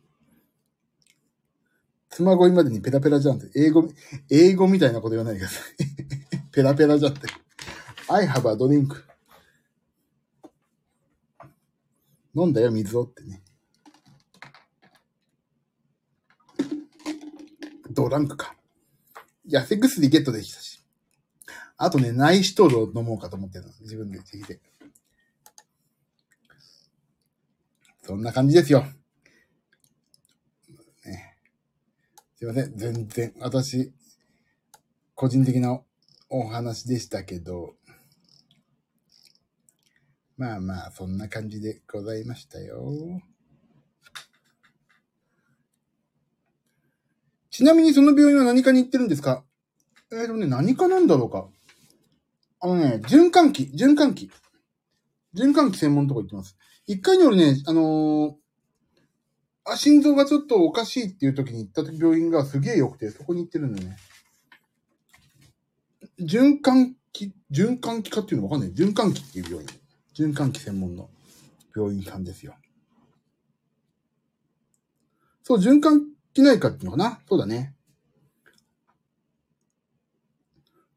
A: 妻恋までにペラペラじゃんって、英語、英語みたいなこと言わないでください。(laughs) ペラペラじゃんって。I have a drink. 飲んだよ、水をってね。ドランクか。痩せ薬ゲットできたし。あとね、ナイシトールを飲もうかと思ってるの。自分でできて。そんな感じですよ。ね、すいません。全然、私、個人的なお話でしたけど、まあまあ、そんな感じでございましたよ。ちなみにその病院は何かに行ってるんですか？えっ、ー、とね、何かなんだろうか？あのね、循環器、循環器。循環器専門のとこ行ってます。一回に俺ね、あのー、あ、心臓がちょっとおかしいっていう時に行った病院がすげえ良くて、そこに行ってるんだよね。循環器、循環器科っていうのわかんない。循環器っていう病院。循環器専門の病院さんですよ。そう、循環気内科っていうのかな？そうだね。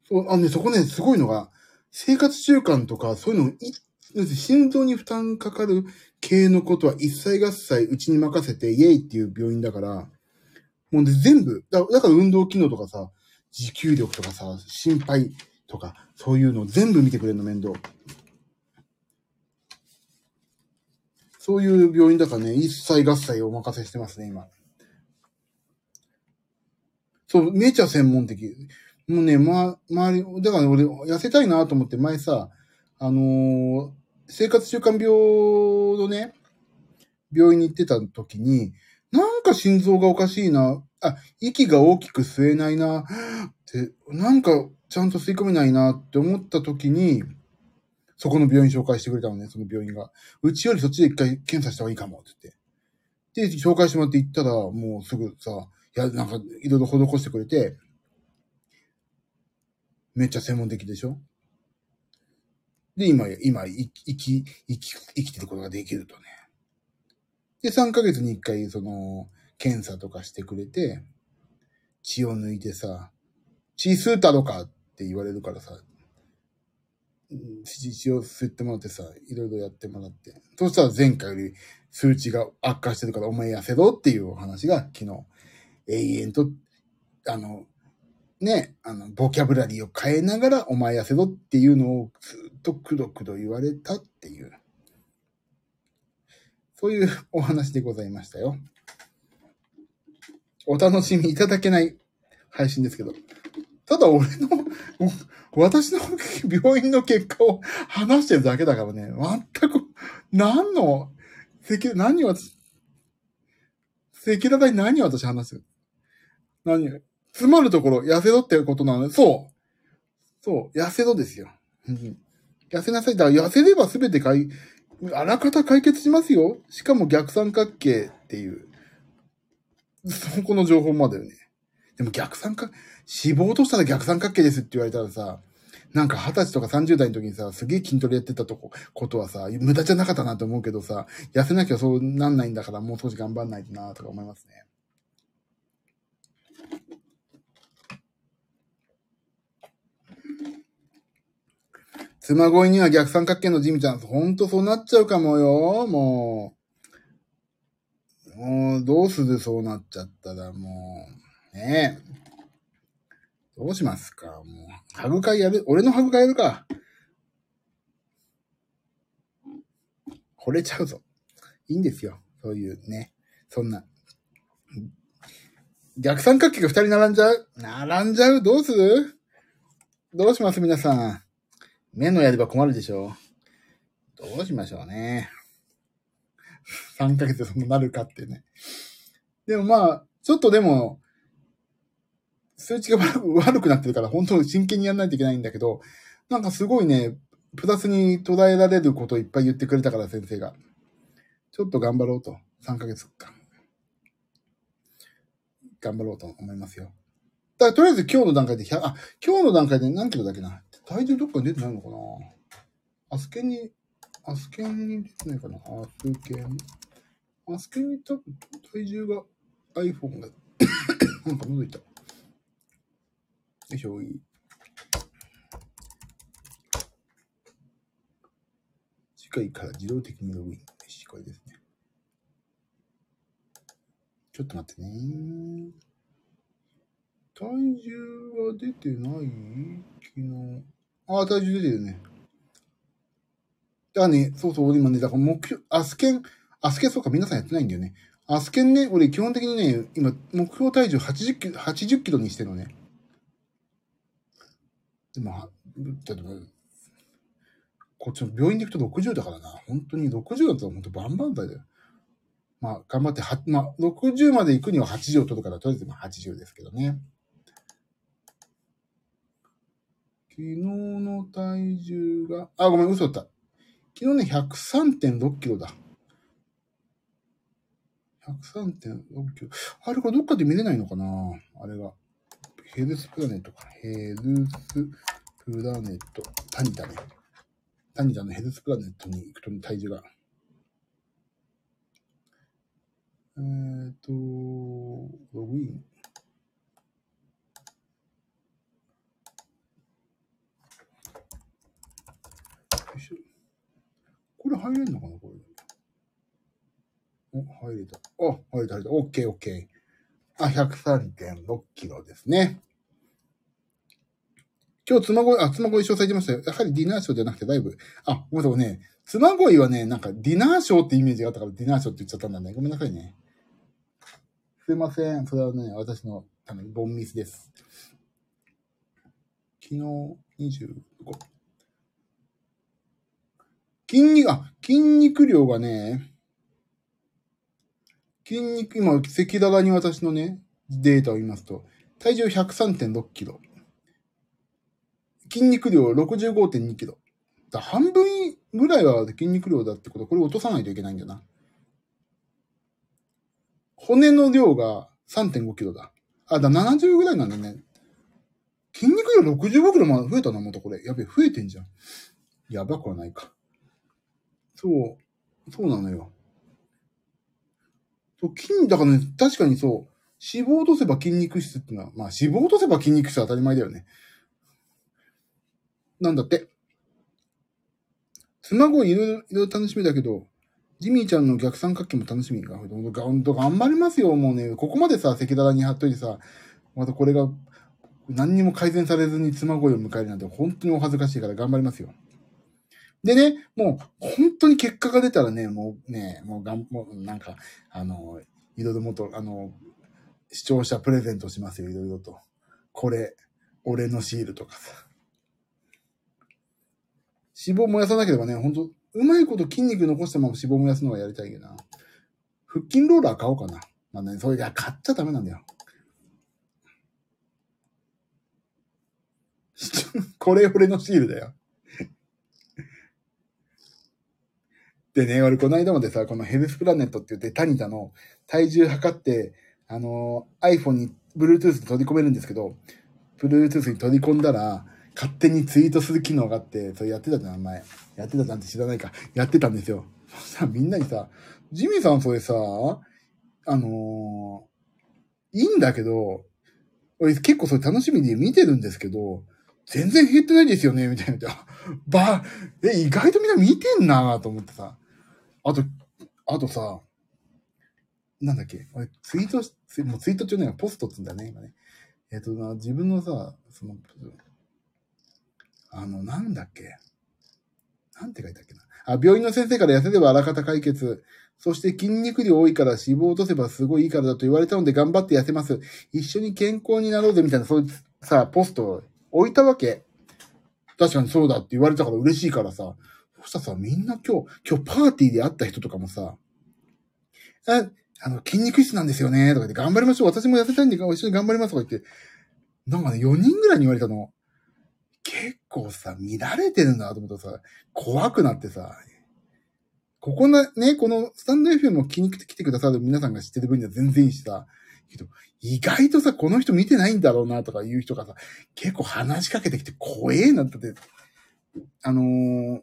A: そう、あのね、そこね、すごいのが、生活習慣とか、そういうのい、心臓に負担かかる系のことは一切合切うちに任せて、イエイっていう病院だから、もう、全部、だだから運動機能とかさ、持久力とかさ、心配とか、そういうの全部見てくれるの面倒。そういう病院だからね、一切合切お任せしてますね、今。そう、めちゃ専門的。もうね、ま、周り、だから俺、痩せたいなと思って前さ、あのー、生活習慣病のね、病院に行ってた時に、なんか心臓がおかしいな、あ、息が大きく吸えないな、って、なんかちゃんと吸い込めないなって思った時に、そこの病院紹介してくれたのね、その病院が。うちよりそっちで一回検査した方がいいかも、って言って。で、紹介してもらって行ったら、もうすぐさ、いや、なんか、いろいろ施してくれて、めっちゃ専門的でしょ？で、今、今、生き、生き、生き、てることができるとね。で、3ヶ月に1回、その、検査とかしてくれて、血を抜いてさ、血吸うたのかって言われるからさ、血を吸ってもらってさ、いろいろやってもらって。そしたら前回より数値が悪化してるからお前痩せろっていうお話が昨日、永遠と、あの、ね、あの、ボキャブラリーを変えながらお前痩せろっていうのをずとくどくど言われたっていう。そういうお話でございましたよ。お楽しみいただけない配信ですけど。ただ俺の、私の病院の結果を話してるだけだからね、全く、何の、赤、何を私、赤裸々に何を私話す？何詰まるところ、痩せろってことなの、そう。そう、痩せろですよ。痩せなさい。だから痩せれば全てかい、あらかた解決しますよ。しかも逆三角形っていう。そこの情報までよね。でも逆三角、脂肪としたら逆三角形ですって言われたらさ、なんか二十歳とか30代の時にさ、すげえ筋トレやってたとこ、ことはさ、無駄じゃなかったなと思うけどさ、痩せなきゃそうなんないんだからもう少し頑張んないとなとか思いますね。妻恋には逆三角形のジミちゃん、ほんとそうなっちゃうかもよ、もう。もう、どうするそうなっちゃったら、もう。ねえ。どうしますか？もう。ハグ会やる俺のハグ会やるか。惚れちゃうぞ。いいんですよ。そういうね。そんな。逆三角形が二人並んじゃう？並んじゃう？どうする？どうします？皆さん。目のやれば困るでしょうどうしましょうね。3ヶ月でそんななるかってね。でもまあ、ちょっとでも、数値が悪くなってるから本当に真剣にやんないといけないんだけど、なんかすごいね、プラスに捉えられることをいっぱい言ってくれたから先生が。ちょっと頑張ろうと。3ヶ月間。頑張ろうと思いますよ。だからとりあえず今日の段階で、あ、今日の段階で何キロだっけな？体重どっかに出てないのかな？アスケンに、アスケンに出てないかな？アスケン。アスケンに多分体重が iPhone が (coughs) なんか覗いた。よいしょ、いい。次回から自動的にログイン。よし、これですね。ちょっと待ってね。体重は出てない？昨日。ああ、体重出てるね。だね、そうそう、俺今ね、だから目標、アスケン、アスケンそうか、皆さんやってないんだよね。アスケンね、俺基本的にね、今、目標体重80キロ、80キロにしてるのね。でも、だってこっちの病院で行くと60だからな。本当に60だったら本当バンバンだよ。まあ、頑張って、は、まあ、60まで行くには80を取るから、とりあえずまあ80ですけどね。昨日の体重が、あ、ごめん、嘘だった。昨日ね、103.6キロだ。103.6キロ。あれこれどっかで見れないのかな？あれが。ヘルスプラネットか。ヘルスプラネット。タニタね。タニタのヘルスプラネットに行くと体重が。えっ、ー、と、これ入れんのかなこれ。お、入れた。あ、入れた、入れた。オッケー、オッ、ケー。あ、103.6キロですね。今日、妻恋、あ、妻恋緒されてましたよ。やはりディナーショーじゃなくて、だいぶ。あ、ごめんなさい、ね、妻恋はね、なんかディナーショーってイメージがあったからディナーショーって言っちゃったんだね。ごめんなさいね。すいません。それはね、私の、あの、ボンミスです。昨日25。筋肉、あ、筋肉量がね、筋肉、今、赤裸々に私のね、データを見ますと、体重103.6キロ。筋肉量65.2キロ。だ半分ぐらいは筋肉量だってこと、これ落とさないといけないんだよな。骨の量が3.5キロだ。あ、だ、70ぐらいなんだね。筋肉量65キロも増えたな、またこれ。やべえ、増えてんじゃん。やばくはないか。そう、そうなのよ。そう筋、だからね、確かにそう、脂肪を落とせば筋肉質ってのは、まあ脂肪を落とせば筋肉質は当たり前だよね。なんだって。妻子いろいろ、いろいろ楽しみだけど、ジミーちゃんの逆三角形も楽しみが、ほんと頑張りますよ、もうね。ここまでさ、赤裸々に貼っといてさ、またこれが、何にも改善されずに妻恋を迎えるなんて本当にお恥ずかしいから頑張りますよ。でね、もう本当に結果が出たらね、もうね、もうがん、もうなんか、あの、いろいろもっと、あの、視聴者プレゼントしますよ、いろいろと。これ、俺のシールとかさ。脂肪燃やさなければね、本当うまいこと筋肉残したまま脂肪燃やすのがやりたいけどな。腹筋ローラー買おうかな。まあね、それが買っちゃダメなんだよ。(laughs) これ俺のシールだよ。でね、俺この間までさ、このヘルスプラネットって言ってタニタの体重測って、あの iPhone に Bluetooth で取り込めるんですけど、Bluetooth に取り込んだら、勝手にツイートする機能があって、それやってたじゃん、前。やってたなんて知らないか。やってたんですよ。そしたらみんなにさ、ジミーさんそれさ、あのーいいんだけど、俺結構それ楽しみに見てるんですけど、全然減ってないですよね、みたいな。(laughs) ば、え、意外とみんな見てんなと思ってさ。あと、あとさ、なんだっけ、俺ツイートし、ツイもうツイート中ね、ポストっつうんだよね、今ね。えっ、とな、自分のさ、その、あの、なんだっけ？なんて書いたっけな？あ、病院の先生から痩せればあらかた解決。そして筋肉量多いから脂肪落とせばすごいいいからだと言われたので頑張って痩せます。一緒に健康になろうぜみたいな、そういうさ、ポストを置いたわけ。確かにそうだって言われたから嬉しいからさ。そしたらさ、みんな今日、今日パーティーで会った人とかもさ、あ、あの、筋肉質なんですよね、とか言って、頑張りましょう。私も痩せたいんで、一緒に頑張りますとか言って、なんかね、4人ぐらいに言われたの。結構さ、乱れてるんだと思ったらさ、怖くなってさ、ここな、ね、このスタンド FM を気に来てくださる皆さんが知ってる分には全然いいしさ、けど、意外とさ、この人見てないんだろうなとかいう人がさ、結構話しかけてきて怖えなってて、あのー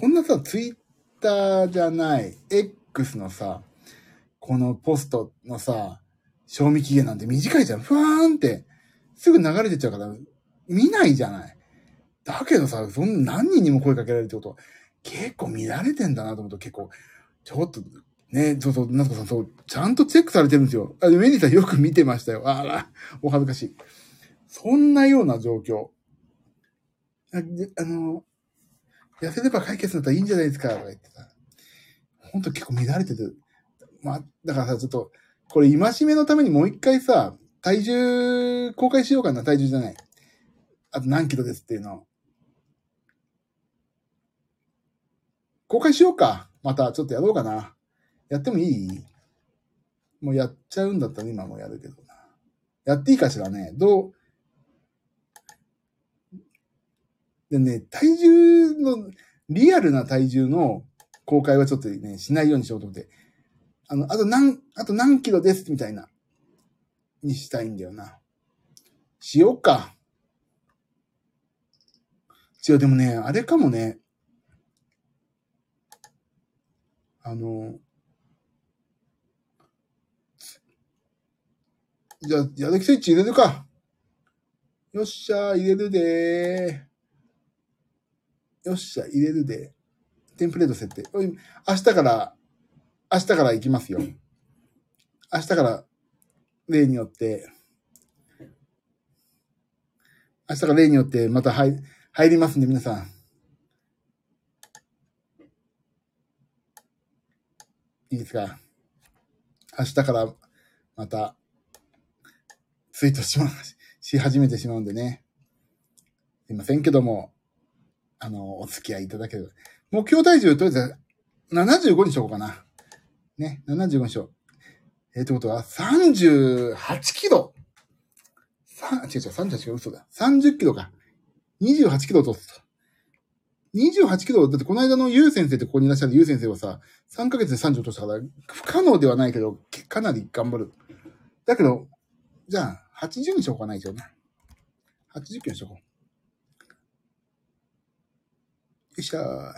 A: こんなさ、ツイッターじゃない、X のさ、このポストのさ、賞味期限なんて短いじゃん。ふわーんって、すぐ流れてっちゃうから、見ないじゃない。だけどさ、そんな何人にも声かけられるってことは、結構見られてんだなと思うと結構、ちょっと、ね、そうそう、夏子さん、そう、ちゃんとチェックされてるんですよ。あ、メリーさんよく見てましたよ。あら、お恥ずかしい。そんなような状況。ああの、痩せれば解決だったらいいんじゃないですか、とか言ってさ。ほんと結構乱れてる。まあ、だからさ、ちょっと、これ戒めのためにもう一回さ、体重公開しようかな、体重じゃない。あと何キロですっていうの。公開しようか。またちょっとやろうかな。やってもいい？もうやっちゃうんだったら今もやるけどな。やっていいかしらね。どう？でね、体重の、リアルな体重の公開はちょっとね、しないようにしようと思って。あの、あと何、あと何キロですみたいな、にしたいんだよな。しようか。違う、でもね、あれかもね。あの、じゃあ、やる気スイッチ入れるか。よっしゃ、入れるでー。よっしゃ、入れるで。テンプレート設定。明日から、明日から行きますよ。明日から、例によって、明日から例によってまた入、入りますんで、皆さん。いいですか？明日からまた、ツイートしま、し始めてしまうんでね。すいませんけども、あの、お付き合いいただければ。目標体重、とりあえず、75にしようかな。ね、75にしよう。えー、ってことは、38キロ。さ、違う違う、38キロ嘘だ。30キロか。28キロ落とすと。28キロ、だってこの間のゆう先生ってここにいらっしゃるゆう先生はさ、3ヶ月で30落としたから、不可能ではないけど、かなり頑張る。だけど、じゃあ、80にしようかな、一応ね。80キロにしよう。よいしょ。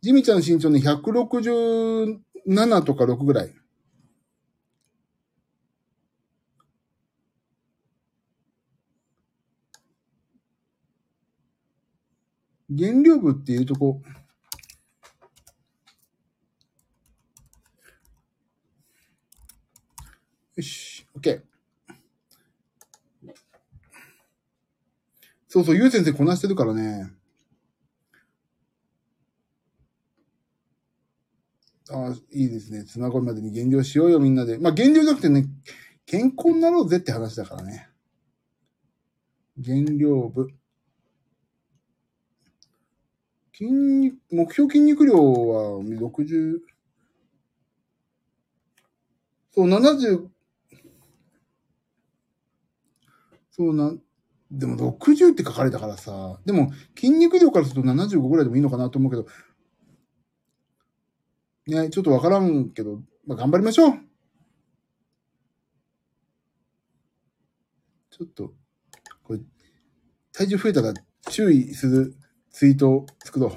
A: ジミちゃん身長ね、167とか6ぐらい。原料部っていうとこ、よし、OK。そうそう、ゆう先生こなしてるからね。あいいですね。つながるまでに減量しようよ、みんなで。まあ、減量じゃなくてね、健康になろうぜって話だからね。減量部。筋肉、目標筋肉量は60、そう、70、そうな、でも60って書かれたからさ、でも筋肉量からすると75ぐらいでもいいのかなと思うけど、ね、ちょっとわからんけど、まあ、頑張りましょうちょっと、これ、体重増えたら注意するツイートを作ろ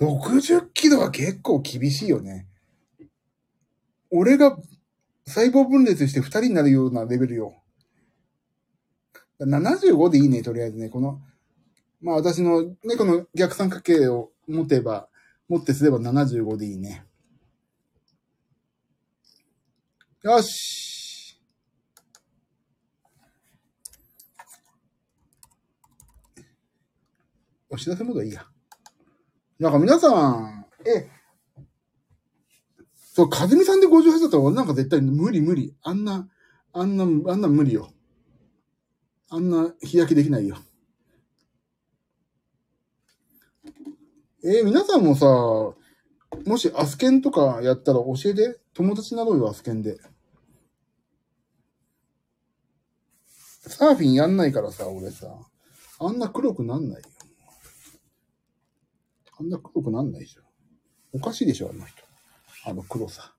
A: う。60キロは結構厳しいよね。俺が細胞分裂して2人になるようなレベルよ。75でいいね、とりあえずね。この、まあ私のね、この逆三角形を持てば、持ってすれば75でいいね。よし。お知らせモードいいや。なんか皆さん、え、そう、かずみさんで58だったら俺なんか絶対無理無理。あんな、あんな、あんな無理よ。あんな日焼けできないよ。えー皆さんもさ、もしアスケンとかやったら教えて。友達なろうよ、アスケンで。サーフィンやんないからさ、俺さ。あんな黒くなんないよ。あんな黒くなんないでしょ。おかしいでしょ、あの人。あの黒さ。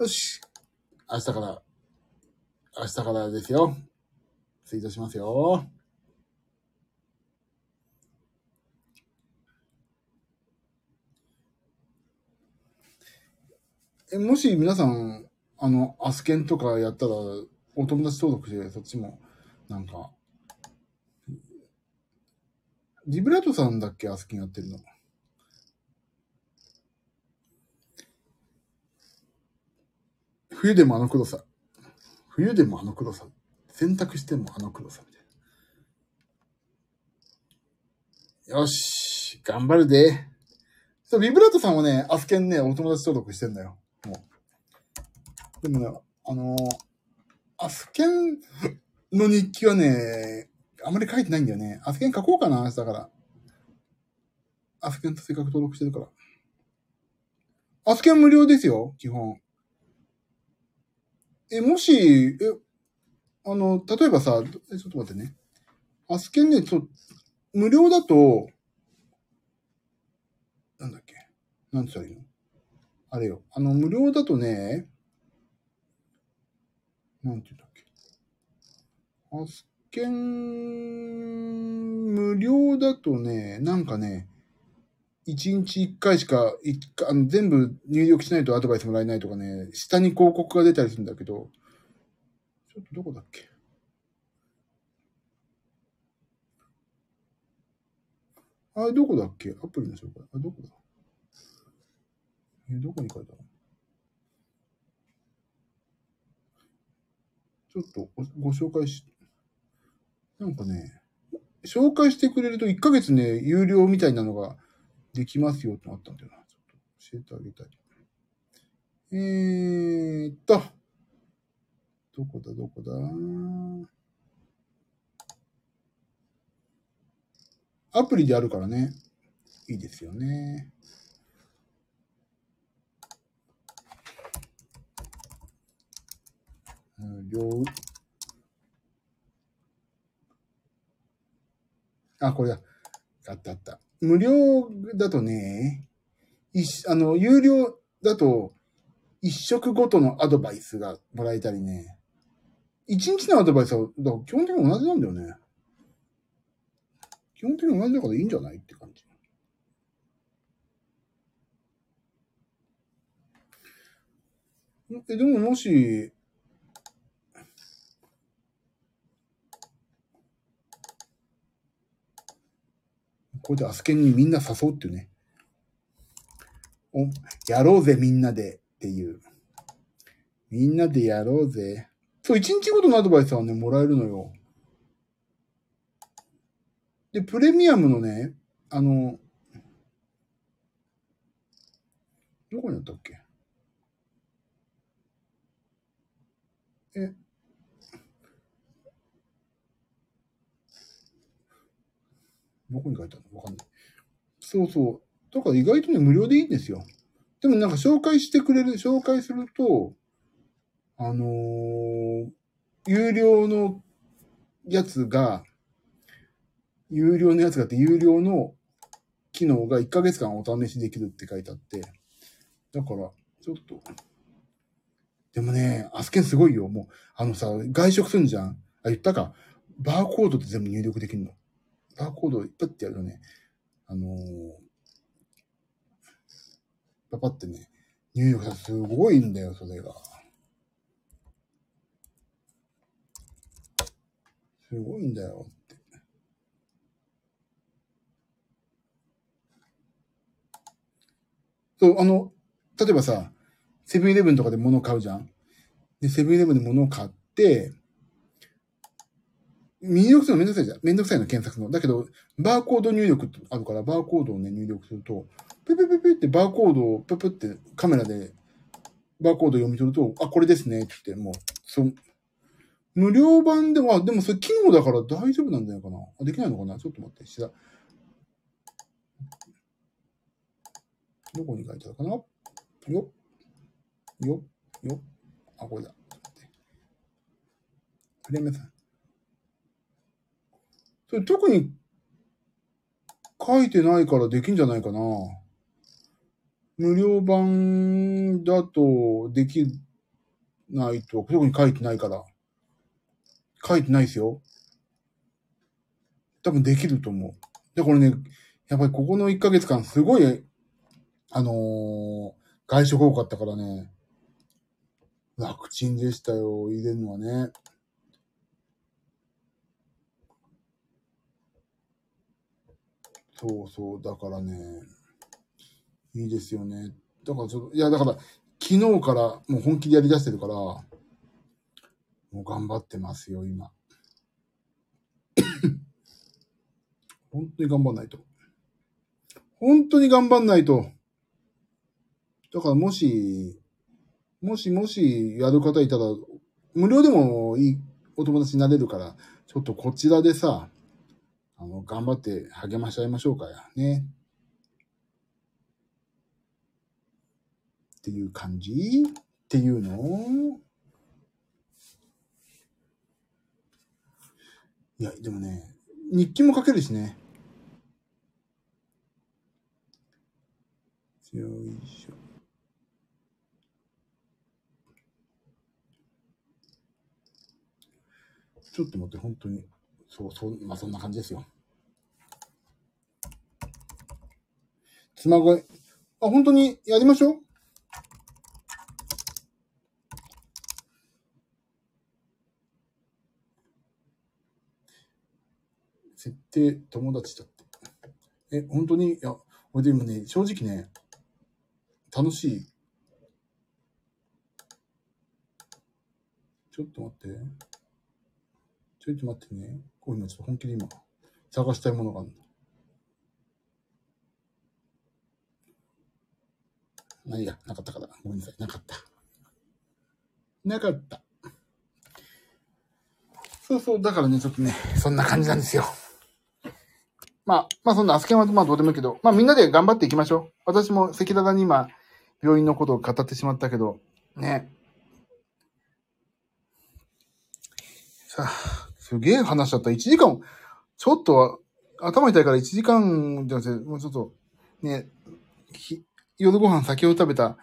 A: よし。明日から、明日からですよ。ツイートしますよ。え、もし皆さん、あの、アスケンとかやったら、お友達登録して、そっちも、なんか、リブラートさんだっけアスケンやってるの？冬でもあの黒さ。冬でもあの黒さ。洗濯してもあの黒さ。よし。頑張るで。そう、ビブラートさんはね、アスケンね、お友達登録してんだよ。もう。でもね、あのーアスケンの日記はね、あまり書いてないんだよね。アスケン書こうかな、明日から。アスケンとせっかく登録してるから。アスケン無料ですよ、基本。え、もし、え、あの、例えばさ、えちょっと待ってね。アスケンね、ちょ、無料だと、なんだっけ？なんて言ったらいいの？あれよ。あの、無料だとね、なんて言うんだっけ？アスケン、無料だとね、なんかね、1日1回しか、あの全部入力しないとアドバイスもらえないとかね、下に広告が出たりするんだけど、ちょっとどこだっけ？あれ、どこだっけ？アプリの紹介。あ、どこだ？え、どこに書いたの？ちょっとご紹介し、なんかね、紹介してくれると1ヶ月ね、有料みたいなのができますよってなったんだよな。ちょっと教えてあげたい。えーっと、どこだどこだ？アプリであるからね、いいですよね。あ、これだ。あったあった。無料だとね、一あの、有料だと、一食ごとのアドバイスがもらえたりね。一日のアドバイスは、だから基本的に同じなんだよね。基本的に同じだからいいんじゃないって感じ。え、でももし、ここでアスケンにみんな誘うっていうね。お、やろうぜみんなでっていう。みんなでやろうぜ。そう、一日ごとのアドバイスはね、もらえるのよ。で、プレミアムのね、あの、どこにあったっけ？え、どこに書いてあるのわかんない。そうそう。だから意外とね、無料でいいんですよ。でもなんか紹介してくれる、紹介すると、あのー有料のやつが、有料のやつがあって、有料の機能が1ヶ月間お試しできるって書いてあって、だから、ちょっと、でもね、アスケンすごいよ。もう、あのさ、外食すんじゃん。あ、言ったか。バーコードで全部入力できるの。バーコードをパッてやるとね、あのーパパってね、入力したらすごいんだよ、それが。すごいんだよって。そう、あの、例えばさ、セブンイレブンとかで物を買うじゃん。で、セブンイレブンで物を買って、入力するのめんどくさいじゃん。めんどくさいの検索の。だけど、バーコード入力ってあるから、バーコードをね、入力すると、ペペペペってバーコードをペペってカメラでバーコード読み取ると、あ、これですねって言って、もう、そう、無料版では、でもそれ機能だから大丈夫なんじゃないかな。あできないのかな？ちょっと待って、下。どこに書いてあるかな？よ、よ、よ。あ、これだ。ちょっと待って。プレミアさん。それ特に書いてないからできんじゃないかな。無料版だとできないと、特に書いてないから。書いてないですよ。多分できると思う。で、これね、やっぱりここの1ヶ月間すごい、あのー外食多かったからね、楽ちんでしたよ、入れるのはね。そうそう、だからね、いいですよね。だからちょっと、いや、だから、昨日からもう本気でやり出してるから、もう頑張ってますよ、今。(coughs) 本当に頑張んないと。本当に頑張んないと。だからもし、もしもしやる方いたら、無料でもいいお友達になれるから、ちょっとこちらでさ、あの、頑張って励まし合いましょうかや。ね。っていう感じ？っていうの？いや、でもね、日記も書けるしね。よいしょ。ちょっと待って、本当に。そう、そう、まあそんな感じですよ。妻声。あ、本当にやりましょう設定友達だって。え、本当に？いや、俺でもね、正直ね、楽しい。ちょっと待って。ちょっと待ってね。こういうのちょっと本気で今、探したいものがあるの。まあいいや、なかったから。ごめんなさい。なかった。なかった。そうそう、だからね、ちょっとね、そんな感じなんですよ。まあ、まあそんな、アスケンはまあどうでもいいけど、まあみんなで頑張っていきましょう。私も赤裸々に今、病院のことを語ってしまったけど、ね。さあ、すげえ話しちゃった。1時間、ちょっと、頭痛いから1時間じゃなくて、もうちょっと、ね、夜ご飯先ほど食べた、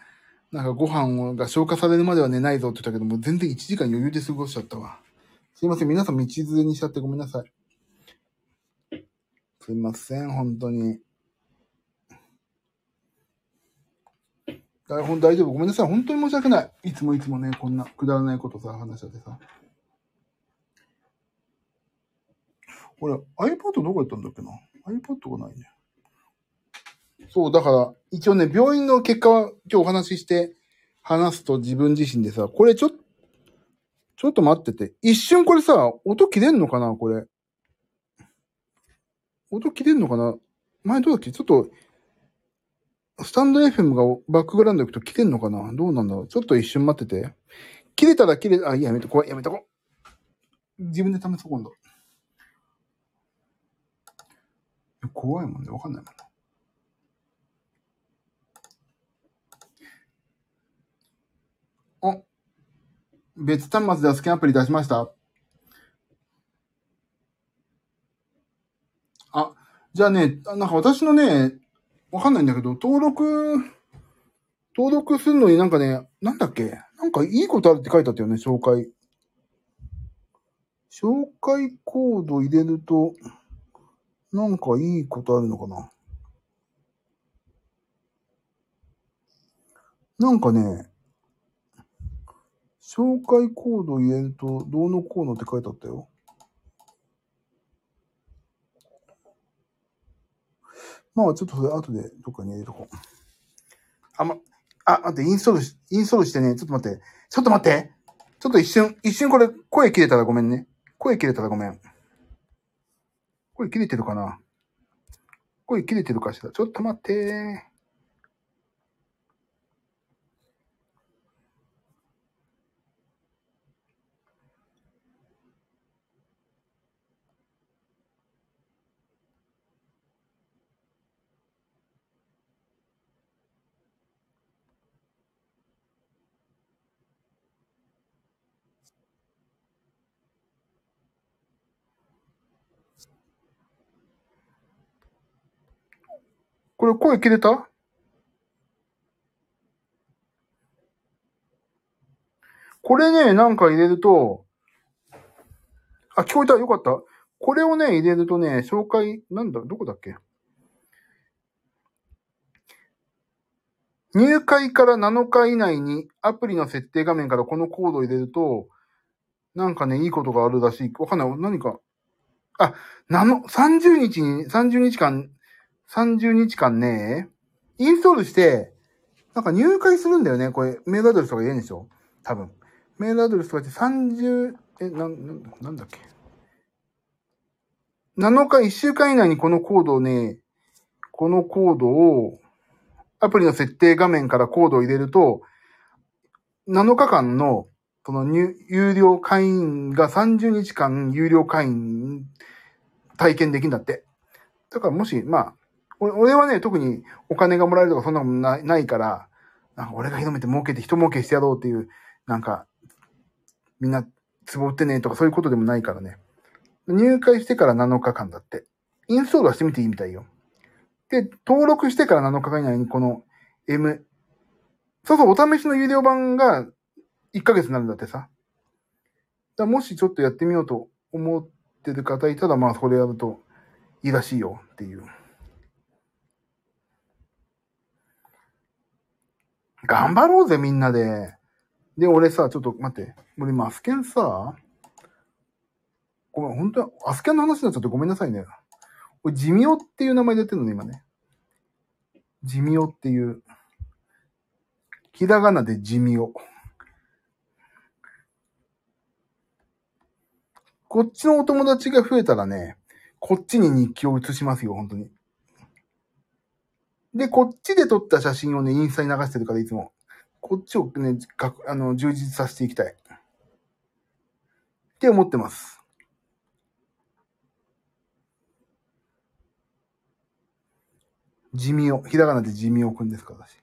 A: なんかご飯が消化されるまでは寝ないぞって言ったけども、全然1時間余裕で過ごしちゃったわ。すいません。皆さん道連れにしちゃってごめんなさい。すいません。本当に。台本大丈夫ごめんなさい。本当に申し訳ない。いつもいつもね、こんなくだらないことさ、話しちゃってさ。俺、iPad どこやったんだっけな ?iPad がないね。そう、だから、一応ね、病院の結果は今日お話しして、話すと自分自身でさ、これちょっと、ちょっと待ってて。一瞬これさ、音切れんのかな？これ。音切れんのかな？前どうだっけ？ちょっと、スタンド FM がバックグラウンド行くと切れんのかな？どうなんだろう？ちょっと一瞬待ってて。切れたら切れ、あ、いいやめとこう。やめとこう。自分で試そう、今度。怖いもんね。わかんないもんな。あ、別端末ではスキャンアプリ出しましたあ、じゃあね、なんか私のね、わかんないんだけど、登録、登録するのになんかね、なんだっけ？なんかいいことあるって書いてあったよね、紹介。紹介コード入れると、なんかいいことあるのかな？なんかね、紹介コード入れると、どうのこうのって書いてあったよ。まあ、ちょっとそれ後でどっかに入れとこう。あ、ま、あ、待って、インストールし、インストールしてね、ちょっと待って。ちょっと待って。ちょっと一瞬、一瞬これ、声切れたらごめんね。声切れたらごめん。声切れてるかな？声切れてるかしら？ちょっと待ってー。これ声切れた？これね、なんか入れると、あ、聞こえた？よかった。これをね、入れるとね、紹介、なんだ、どこだっけ？入会から7日以内にアプリの設定画面からこのコードを入れると、なんかね、いいことがあるらしい。わかんない。何か。あ、なの、30日に、30日間、30日間ね、インストールして、なんか入会するんだよね。これ、メールアドレスとか言えんでしょ？多分。メールアドレスとかって30、え、なん、なんなんだっけ？7日、1週間以内にこのコードをね、このコードを、アプリの設定画面からコードを入れると、7日間の、その入、有料会員が30日間有料会員体験できるんだって。だからもし、まあ、俺はね、特にお金がもらえるとかそんなもんないないから、なんか俺が広めて儲けて人儲けしてやろうっていう、なんか、みんな、壺売ってねとかそういうことでもないからね。入会してから7日間だって。インストールはしてみていいみたいよ。で、登録してから7日間以内にこの M、そうそう、お試しの有料版が1ヶ月になるんだってさ。だもしちょっとやってみようと思ってる方いたら、まあそれやるといいらしいよっていう。頑張ろうぜ、みんなで。で、俺さ、ちょっと待って。俺今、アスケンさ、ごめん、本当にアスケンの話になっちゃってごめんなさいね。俺、ジミオっていう名前でやってるのね、今ね。ジミオっていう。ひらがなでジミオ。こっちのお友達が増えたらね、こっちに日記を写しますよ、本当に。で、こっちで撮った写真をね、インスタに流してるから、いつも。こっちをね、かあの、充実させていきたい。って思ってます。地味を、ひらがなで地味をくんですから、私。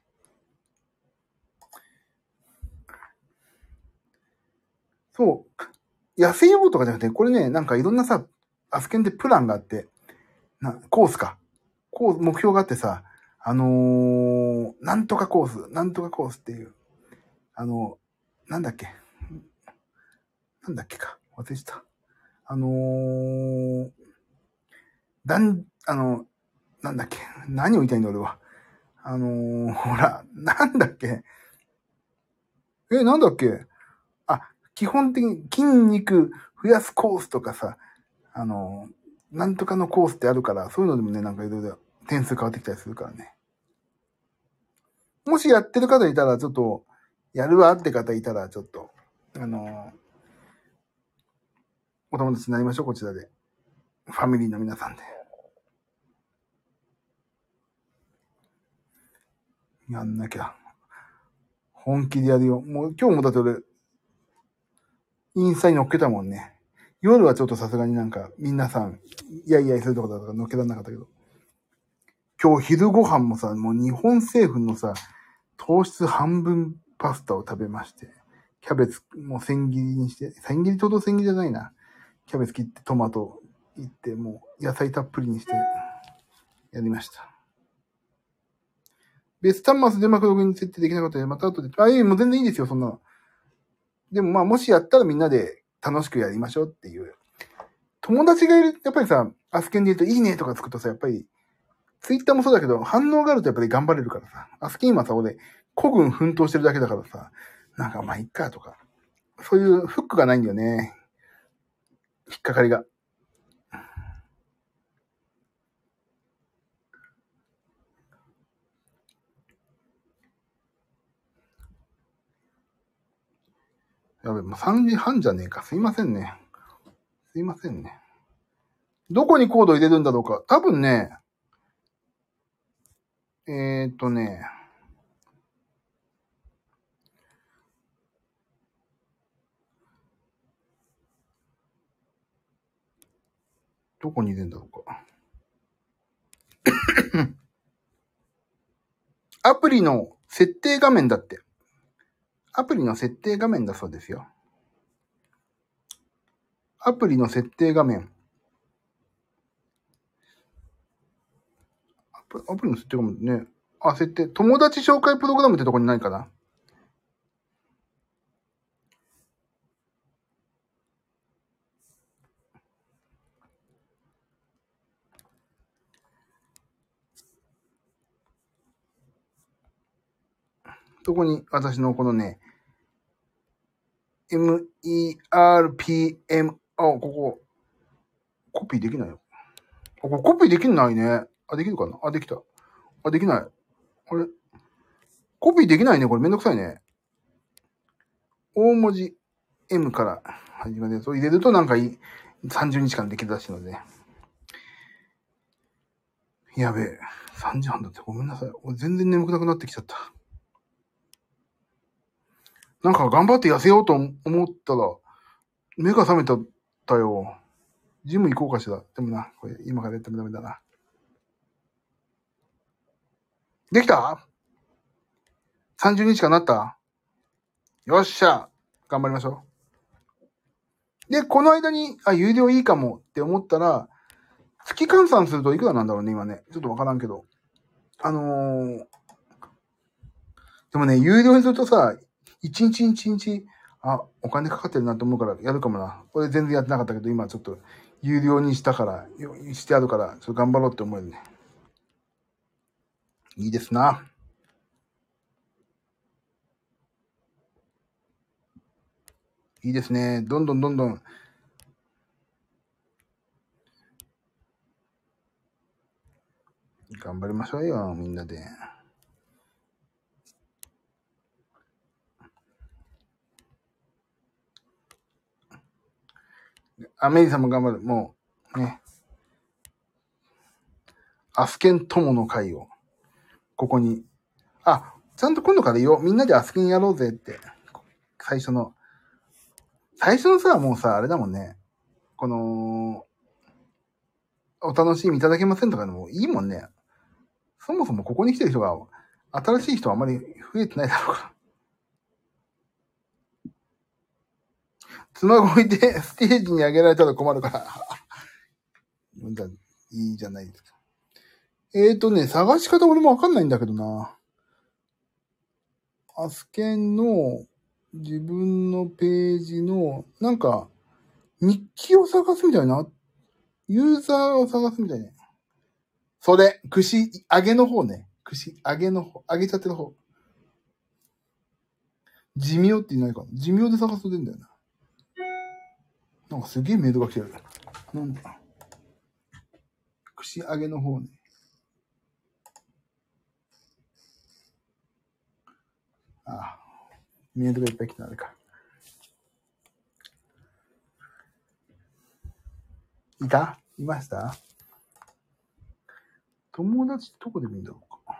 A: そう。痩せようとかじゃなくて、これね、なんかいろんなさ、アスケンでプランがあって、な、コースか。コース、目標があってさ、あのー、なんとかコース、なんとかコースっていう、あのー、なんだっけ？なんだっけか？忘れした。あのー、だん、あの、なんだっけ？何を言いたいんだ俺は。あのー、ほら、なんだっけ？え、なんだっけ？あ、基本的に筋肉増やすコースとかさ、あのー、なんとかのコースってあるから、そういうのでもね、なんかいろいろ点数変わってきたりするからね。もしやってる方いたら、ちょっと、やるわって方いたら、ちょっと、あのーお友達になりましょう、こちらで。ファミリーの皆さんで。やんなきゃ。本気でやるよ。もう今日もだって俺、インスタに乗っけたもんね。夜はちょっとさすがになんか、皆さん、いやいやするとこだとから乗っけられなかったけど。今日昼ご飯もさ、もう日本政府のさ、糖質半分パスタを食べまして、キャベツも千切りにして、千切りとど千切りじゃないな。キャベツ切ってトマトいって、もう野菜たっぷりにして、やりました。別端末でうまくログイン設定できなかったので、また後で、あ、いい、もう全然いいですよ、そんな。でもまあ、もしやったらみんなで楽しくやりましょうっていう。友達がいる、やっぱりさ、アスケンで言うといいねとかつくとさ、やっぱり、ツイッターもそうだけど、反応があるとやっぱり頑張れるからさ。アスケン今さ、俺、古軍奮闘してるだけだからさ、なんかまあ、いっかとか。そういうフックがないんだよね。引っかかりが。やべ、もう3時半じゃねえか。すいませんね。すいませんね。どこにコード入れるんだろうか。多分ね、えー、っとね、どこに入れるんだろうか。(coughs) アプリの設定画面だって。アプリの設定画面だそうですよ。アプリの設定画面。アプリの設定画面ね。あ、設定。友達紹介プログラムってとこにないかな？そこに私のこのね、MERPM、あ、ここ、コピーできないよ。あ、こコピーできないね。あ、できるかな？あ、できた。あ、できない。あれ？コピーできないね。これめんどくさいね。大文字 M から始まるやつを入れるとなんかいい30日間できるらしいので。やべえ。3時半だってごめんなさい。俺全然眠くなくなってきちゃった。なんか頑張って痩せようと思ったら、目が覚めたったよ。ジム行こうかしら。でもな、これ今からやってもダメだな。できた ?30 日間なった？よっしゃ頑張りましょう。で、この間に、あ、有料いいかもって思ったら、月換算するといくらなんだろうね、今ね。ちょっとわからんけど。あのー、でもね、有料にするとさ、一日一日、あ、お金かかってるなと思うからやるかもな。これ全然やってなかったけど、今ちょっと有料にしたから、してあるから、ちょっと頑張ろうって思えるね。いいですな。いいですね。どんどんどんどん。頑張りましょうよ、みんなで。アメリさんも頑張る。もう、ね。アスケン友の会を。ここに。あ、ちゃんと今度から言おう。みんなでアスケンやろうぜって。最初の。最初のさ、もうさ、あれだもんね。この、お楽しみいただけませんとかでもいいもんね。そもそもここに来てる人が、新しい人はあまり増えてないだろうから。スマホ置いてステージに上げられたら困るから。(laughs) いいじゃないですか。えーとね、探し方俺もわかんないんだけどな。アスケンの自分のページの、なんか、日記を探すみたいな。ユーザーを探すみたいな。それ、串、揚げの方ね。串、揚げの方、揚げちゃってる方。寿命っていないかな寿命で探すと出るんだよな。なんかすげえメイドが来てる。なんだ。串揚げの方ね。ああ。メイドがいっぱい来たのか。いた？いました？友達どこで見るんだろうか。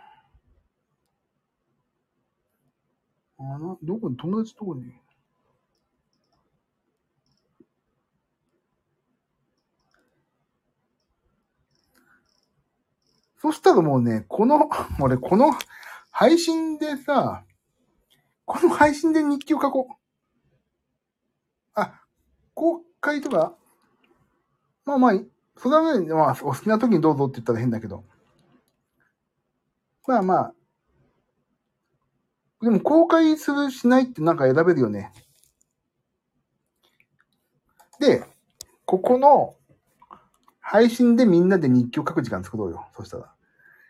A: あな、どこ？に、友達どこに。そしたらもうね、この、(laughs) 俺この配信でさ、この配信で日記を書こう。あ、公開とか、まあまあ、それはね、まあ、お好きな時にどうぞって言ったら変だけど。まあまあ、でも公開するしないってなんか選べるよね。で、ここの配信でみんなで日記を書く時間作ろうよ。そしたら。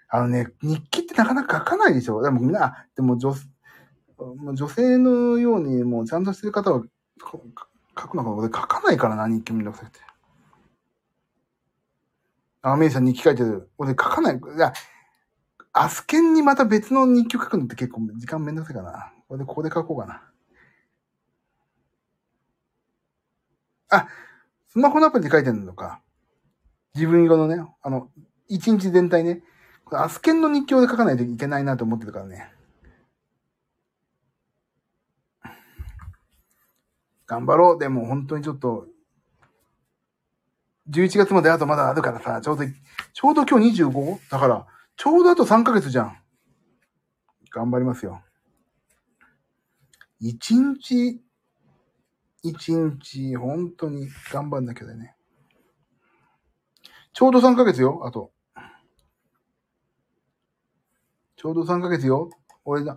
A: あのね、日記ってなかなか書かないでしょ。でもみんな、でも女女性のようにもうちゃんとしてる方は書くのか俺書かないからな、日記めんどくさくて。あ、メイさん日記書いてる。俺書かない。いや、アスケンにまた別の日記を書くのって結構時間めんどくさいかな。これでここで書こうかな。あ、スマホのアプリで書いてるのか。自分色のね、あの、一日全体ね。アスケンの日記を書かないといけないなと思ってるからね。頑張ろう。でも本当にちょっと、11月まであとまだあるからさ、ちょうど、ちょうど今日 25? だから、ちょうどあと3ヶ月じゃん。頑張りますよ。1日、1日、本当に頑張んなきゃだね。ちょうど3ヶ月よ、あと。ちょうど3ヶ月よ。俺な、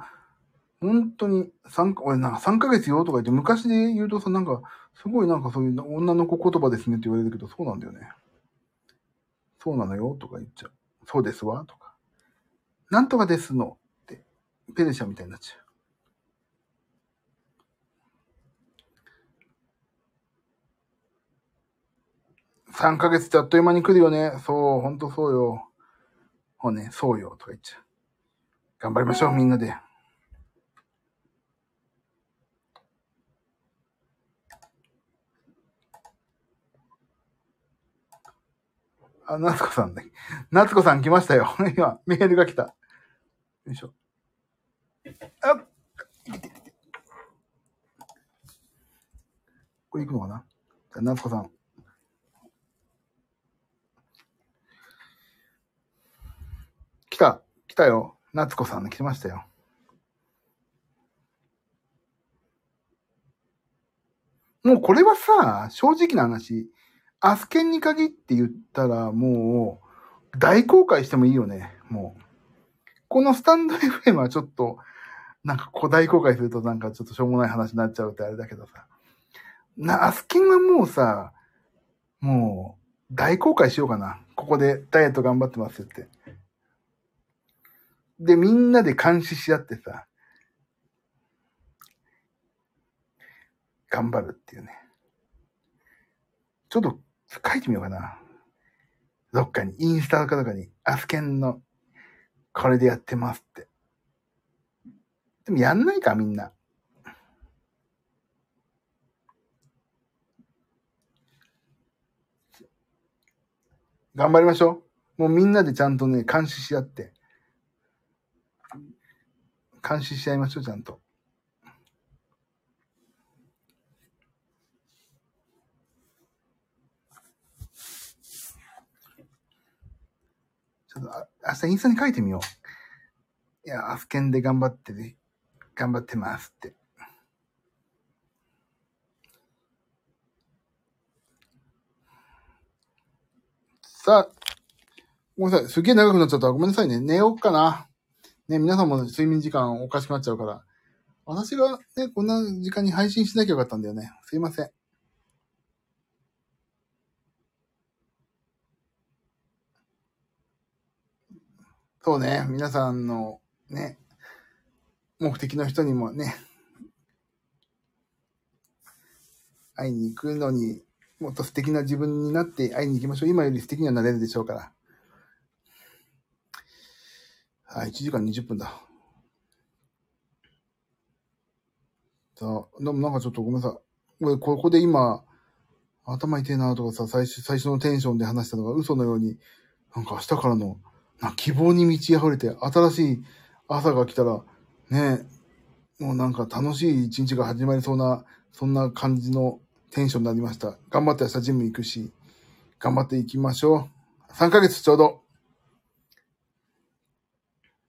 A: 本当に3、俺なんか3ヶ月よとか言って、昔で言うとさ、なんか、すごいなんかそういう女の子言葉ですねって言われるけど、そうなんだよね。そうなのよとか言っちゃう。そうですわとか。なんとかですのって、ペルシャみたいになっちゃう。3ヶ月ってあっという間に来るよね。そう、ほんとそうよ。ほうね、そうよ、とか言っちゃう。頑張りましょう、みんなで。あ、夏子さんね。夏子さん来ましたよ。(laughs) 今、メールが来た。よいしょ。あっこれ行くのかな？じゃ、夏子さん。来た。来たよ。夏子さん来ましたよ。もうこれはさ、正直な話、アスケンに限って言ったらもう大公開してもいいよね、もう。このスタンド FM はちょっと、なんかこう大公開するとなんかちょっとしょうもない話になっちゃうってあれだけどさ。な、アスケンはもうさ、もう大公開しようかな。ここでダイエット頑張ってますって。で、みんなで監視し合ってさ、頑張るっていうね。ちょっと書いてみようかな。どっかに、インスタかどっかに、アスケンの、これでやってますって。でもやんないか、みんな。頑張りましょう。もうみんなでちゃんとね、監視し合って。監視し合いましょう、ちゃんと。ちょっと、あ明日インスタに書いてみよう。いや、アスケンで頑張ってね、頑張ってますって。さあ、ごめんなさい。すげえ長くなっちゃった。ごめんなさいね。寝ようかな。ね、皆さんも睡眠時間おかしくなっちゃうから。私がね、こんな時間に配信しなきゃよかったんだよね。すいません。そうね、皆さんのね、目的の人にもね、会いに行くのに、もっと素敵な自分になって会いに行きましょう。今より素敵にはなれるでしょうから。あ、1時間20分だ。さあ、でもなんかちょっとごめんなさい。ここで今、頭痛いなとかさ、最初、最初のテンションで話したのが嘘のように、なんか明日からの、な希望に満ち溢れて、新しい朝が来たら、ねもうなんか楽しい一日が始まりそうな、そんな感じのテンションになりました。頑張って明日ジム行くし、頑張っていきましょう。3ヶ月ちょうど。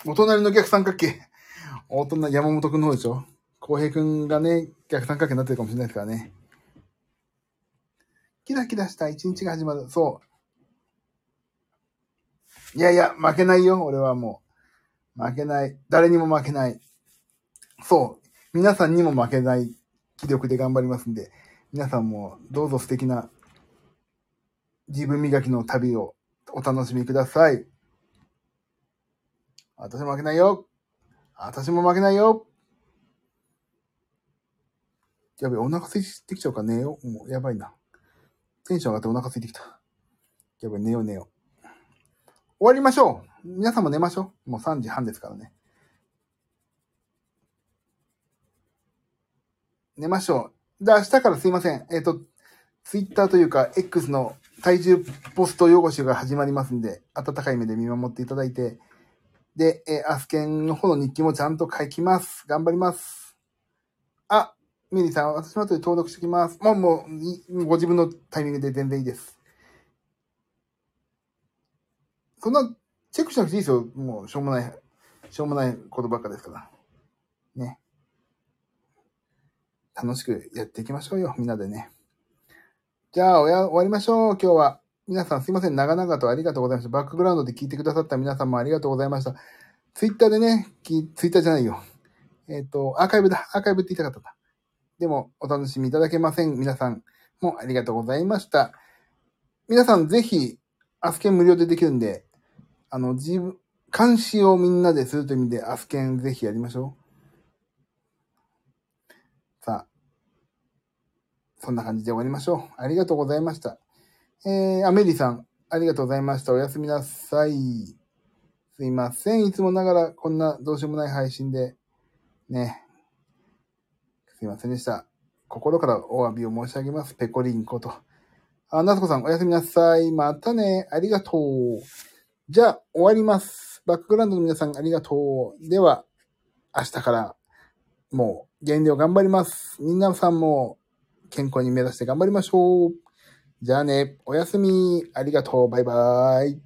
A: お隣の逆三角形。大人、山本くんの方でしょ浩平くんがね、逆三角形になってるかもしれないですからね。キラキラした一日が始まる。そう。いやいや、負けないよ、俺はもう。負けない。誰にも負けない。そう。皆さんにも負けない気力で頑張りますんで、皆さんもどうぞ素敵な自分磨きの旅をお楽しみください。私も負けないよ。私も負けないよ。やべ、お腹空いてきちゃうか寝よう。もう、やばいな。テンション上がってお腹空いてきた。やばい、寝よう寝よう。終わりましょう。皆さんも寝ましょう。もう3時半ですからね。寝ましょう。で、明日からすいません。えっ、ー、と、ツイッターというか、X の体重ポスト用語集が始まりますんで、温かい目で見守っていただいて、で、えー、アスケンの方の日記もちゃんと書きます。頑張ります。あ、ミリさん、私の後で登録しておきます。もう、もう、ご自分のタイミングで全然いいです。そんな、チェックしなくていいですよ。もう、しょうもない、しょうもないことばっかですから。ね。楽しくやっていきましょうよ。みんなでね。じゃあ、終わりましょう。今日は。皆さんすいません。長々とありがとうございました。バックグラウンドで聞いてくださった皆さんもありがとうございました。ツイッターでね、ツイッターじゃないよ。えっ、ー、と、アーカイブだ。アーカイブって言いたかった。でも、お楽しみいただけません。皆さんもありがとうございました。皆さんぜひ、アスケン無料でできるんで、あの、自分、監視をみんなでするという意味で、アスケンぜひやりましょう。さあ、そんな感じで終わりましょう。ありがとうございました。えー、アメリさん、ありがとうございました。おやすみなさい。すいません。いつもながらこんなどうしようもない配信で、ね。すいませんでした。心からお詫びを申し上げます。ペコリンこと。あ、ナスコさん、おやすみなさい。またね。ありがとう。じゃあ、終わります。バックグラウンドの皆さん、ありがとう。では、明日から、もう、減量頑張ります。みんなさんも、健康に目指して頑張りましょう。じゃあね、おやすみ。ありがとう。バイバーイ。